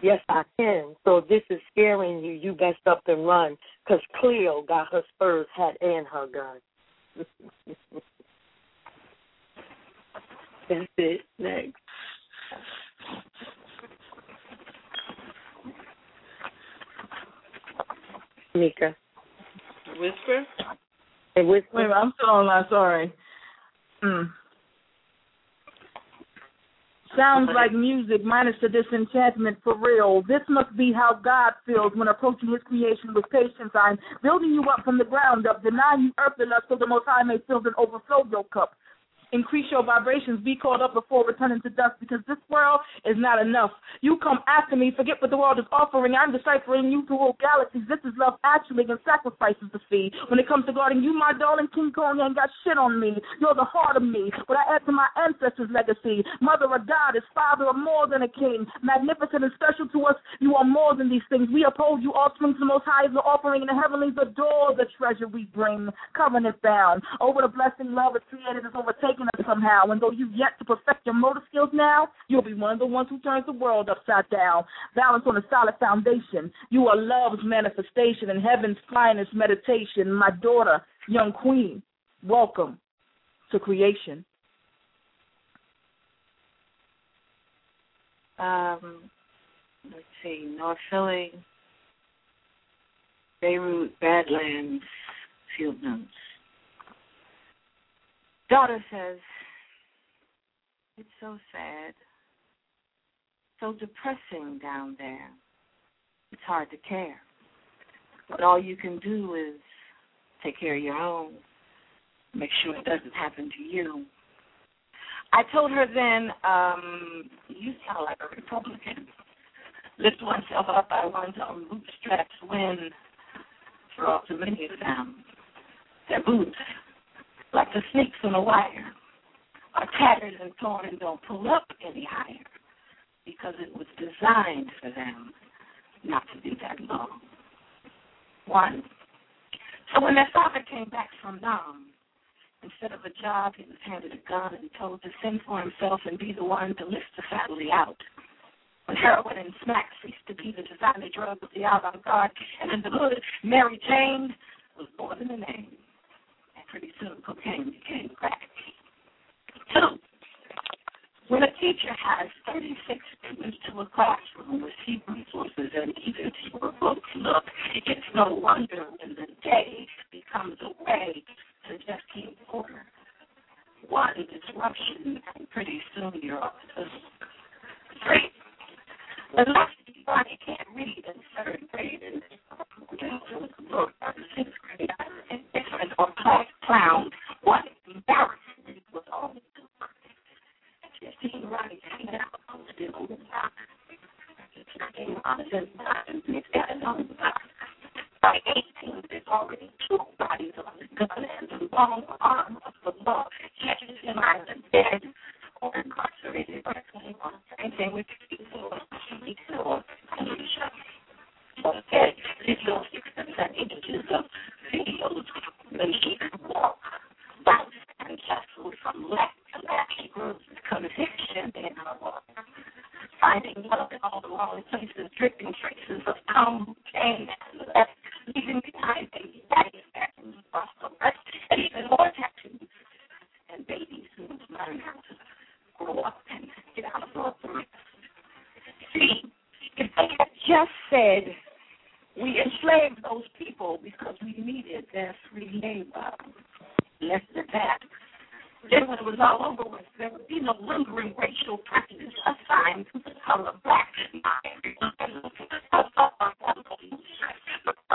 Yes, I can. So if this is scaring you, you best up and run, because Cleo got her spurs, hat, and her gun. [laughs] That's it. Next. Mika. Whisper? Hey, whisper. Wait I'm still on that. Sorry. Mm. Sounds like music minus the disenchantment for real. This must be how God feels when approaching his creation with patience. I'm building you up from the ground up, denying you earthly lust so the Most High may fill and overflow your cup. Increase your vibrations, be called up before returning to dust because this world is not enough. You come after me, forget what the world is offering. I'm deciphering you to all galaxies. This is love actually and sacrifices the fee. When it comes to guarding you, my darling King Kong ain't got shit on me. You're the heart of me. What I add to my ancestors' legacy. Mother of God is father of more than a king. Magnificent and special to us, you are more than these things. We uphold you, offspring to the most high, the offering in the heavenlies, adore the treasure we bring. Covenant bound. Over the blessing love is created is overtaken us somehow. And though you've yet to perfect your motor skills now, you'll be one of the ones who turns the world upside down. Balance on a solid foundation. You are love's manifestation and heaven's finest meditation. My daughter, young queen, welcome to creation. Um, let's see, North Philly, Beirut, Badlands, Field Notes. Daughter says, It's so sad, so depressing down there. It's hard to care. But all you can do is take care of your own, make sure it doesn't happen to you. I told her then, um, you sound like a Republican. Lift oneself up by one's own bootstraps, win for all too many of them. Their boots like the snakes on a wire, are tattered and torn and don't pull up any higher because it was designed for them not to be that long. One. So when their father came back from Nam, instead of a job, he was handed a gun and told to send for himself and be the one to lift the family out. When heroin and smack ceased to be the designer drug of the avant-garde, and in the hood, Mary Jane was more than a name. Pretty soon, cocaine became crack. Two, when a teacher has 36 students to a classroom with few resources and even fewer books, look, it's no wonder when the day becomes a way to just keep order. One disruption, and pretty soon you're off to three. Unless body can't read in third grade and sixth grade, indifferent or class clown, what embarrassment was all the Fifteen running hanging out posted on the honest and it's got on the. By 18, there's already two bodies on the gun and the long arm of the law catches him either dead or incarcerated with little six and seven images of videos when he walk, bounce, and from left to left. He grew conviction in her walk, finding love in all the wrong places, dripping traces of cocaine and left, leaving behind baby daddies and across the and even more tattoos and babies who learn how to See, if they had just said, we enslaved those people because we needed their free labor, less than that. Then when it was all over with, there would be no lingering racial prejudice assigned to the color black.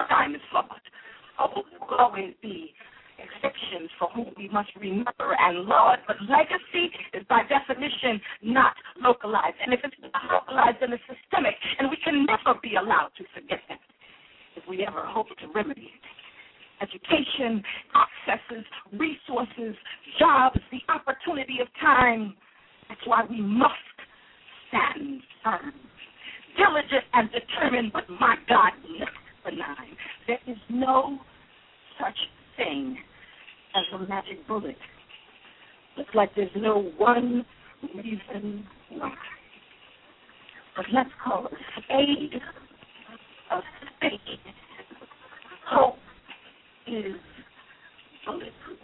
Time is flawed. Oh, there will always be exceptions for whom we must remember and laud, but legacy is by definition not localized. And if it's not localized, then it's systemic, and we can never be allowed to forget that if we ever hope to remedy it. Education, accesses, resources, jobs, the opportunity of time. That's why we must stand firm, diligent and determined, but my God, not benign. There is no such thing as a magic bullet. Looks like there's no one reason why. But let's call it spade a spade. Hope is bulletproof,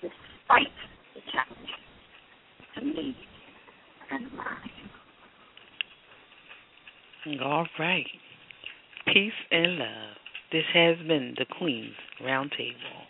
despite the challenge to me and mine. All right. Peace and love. This has been the Queen's Roundtable.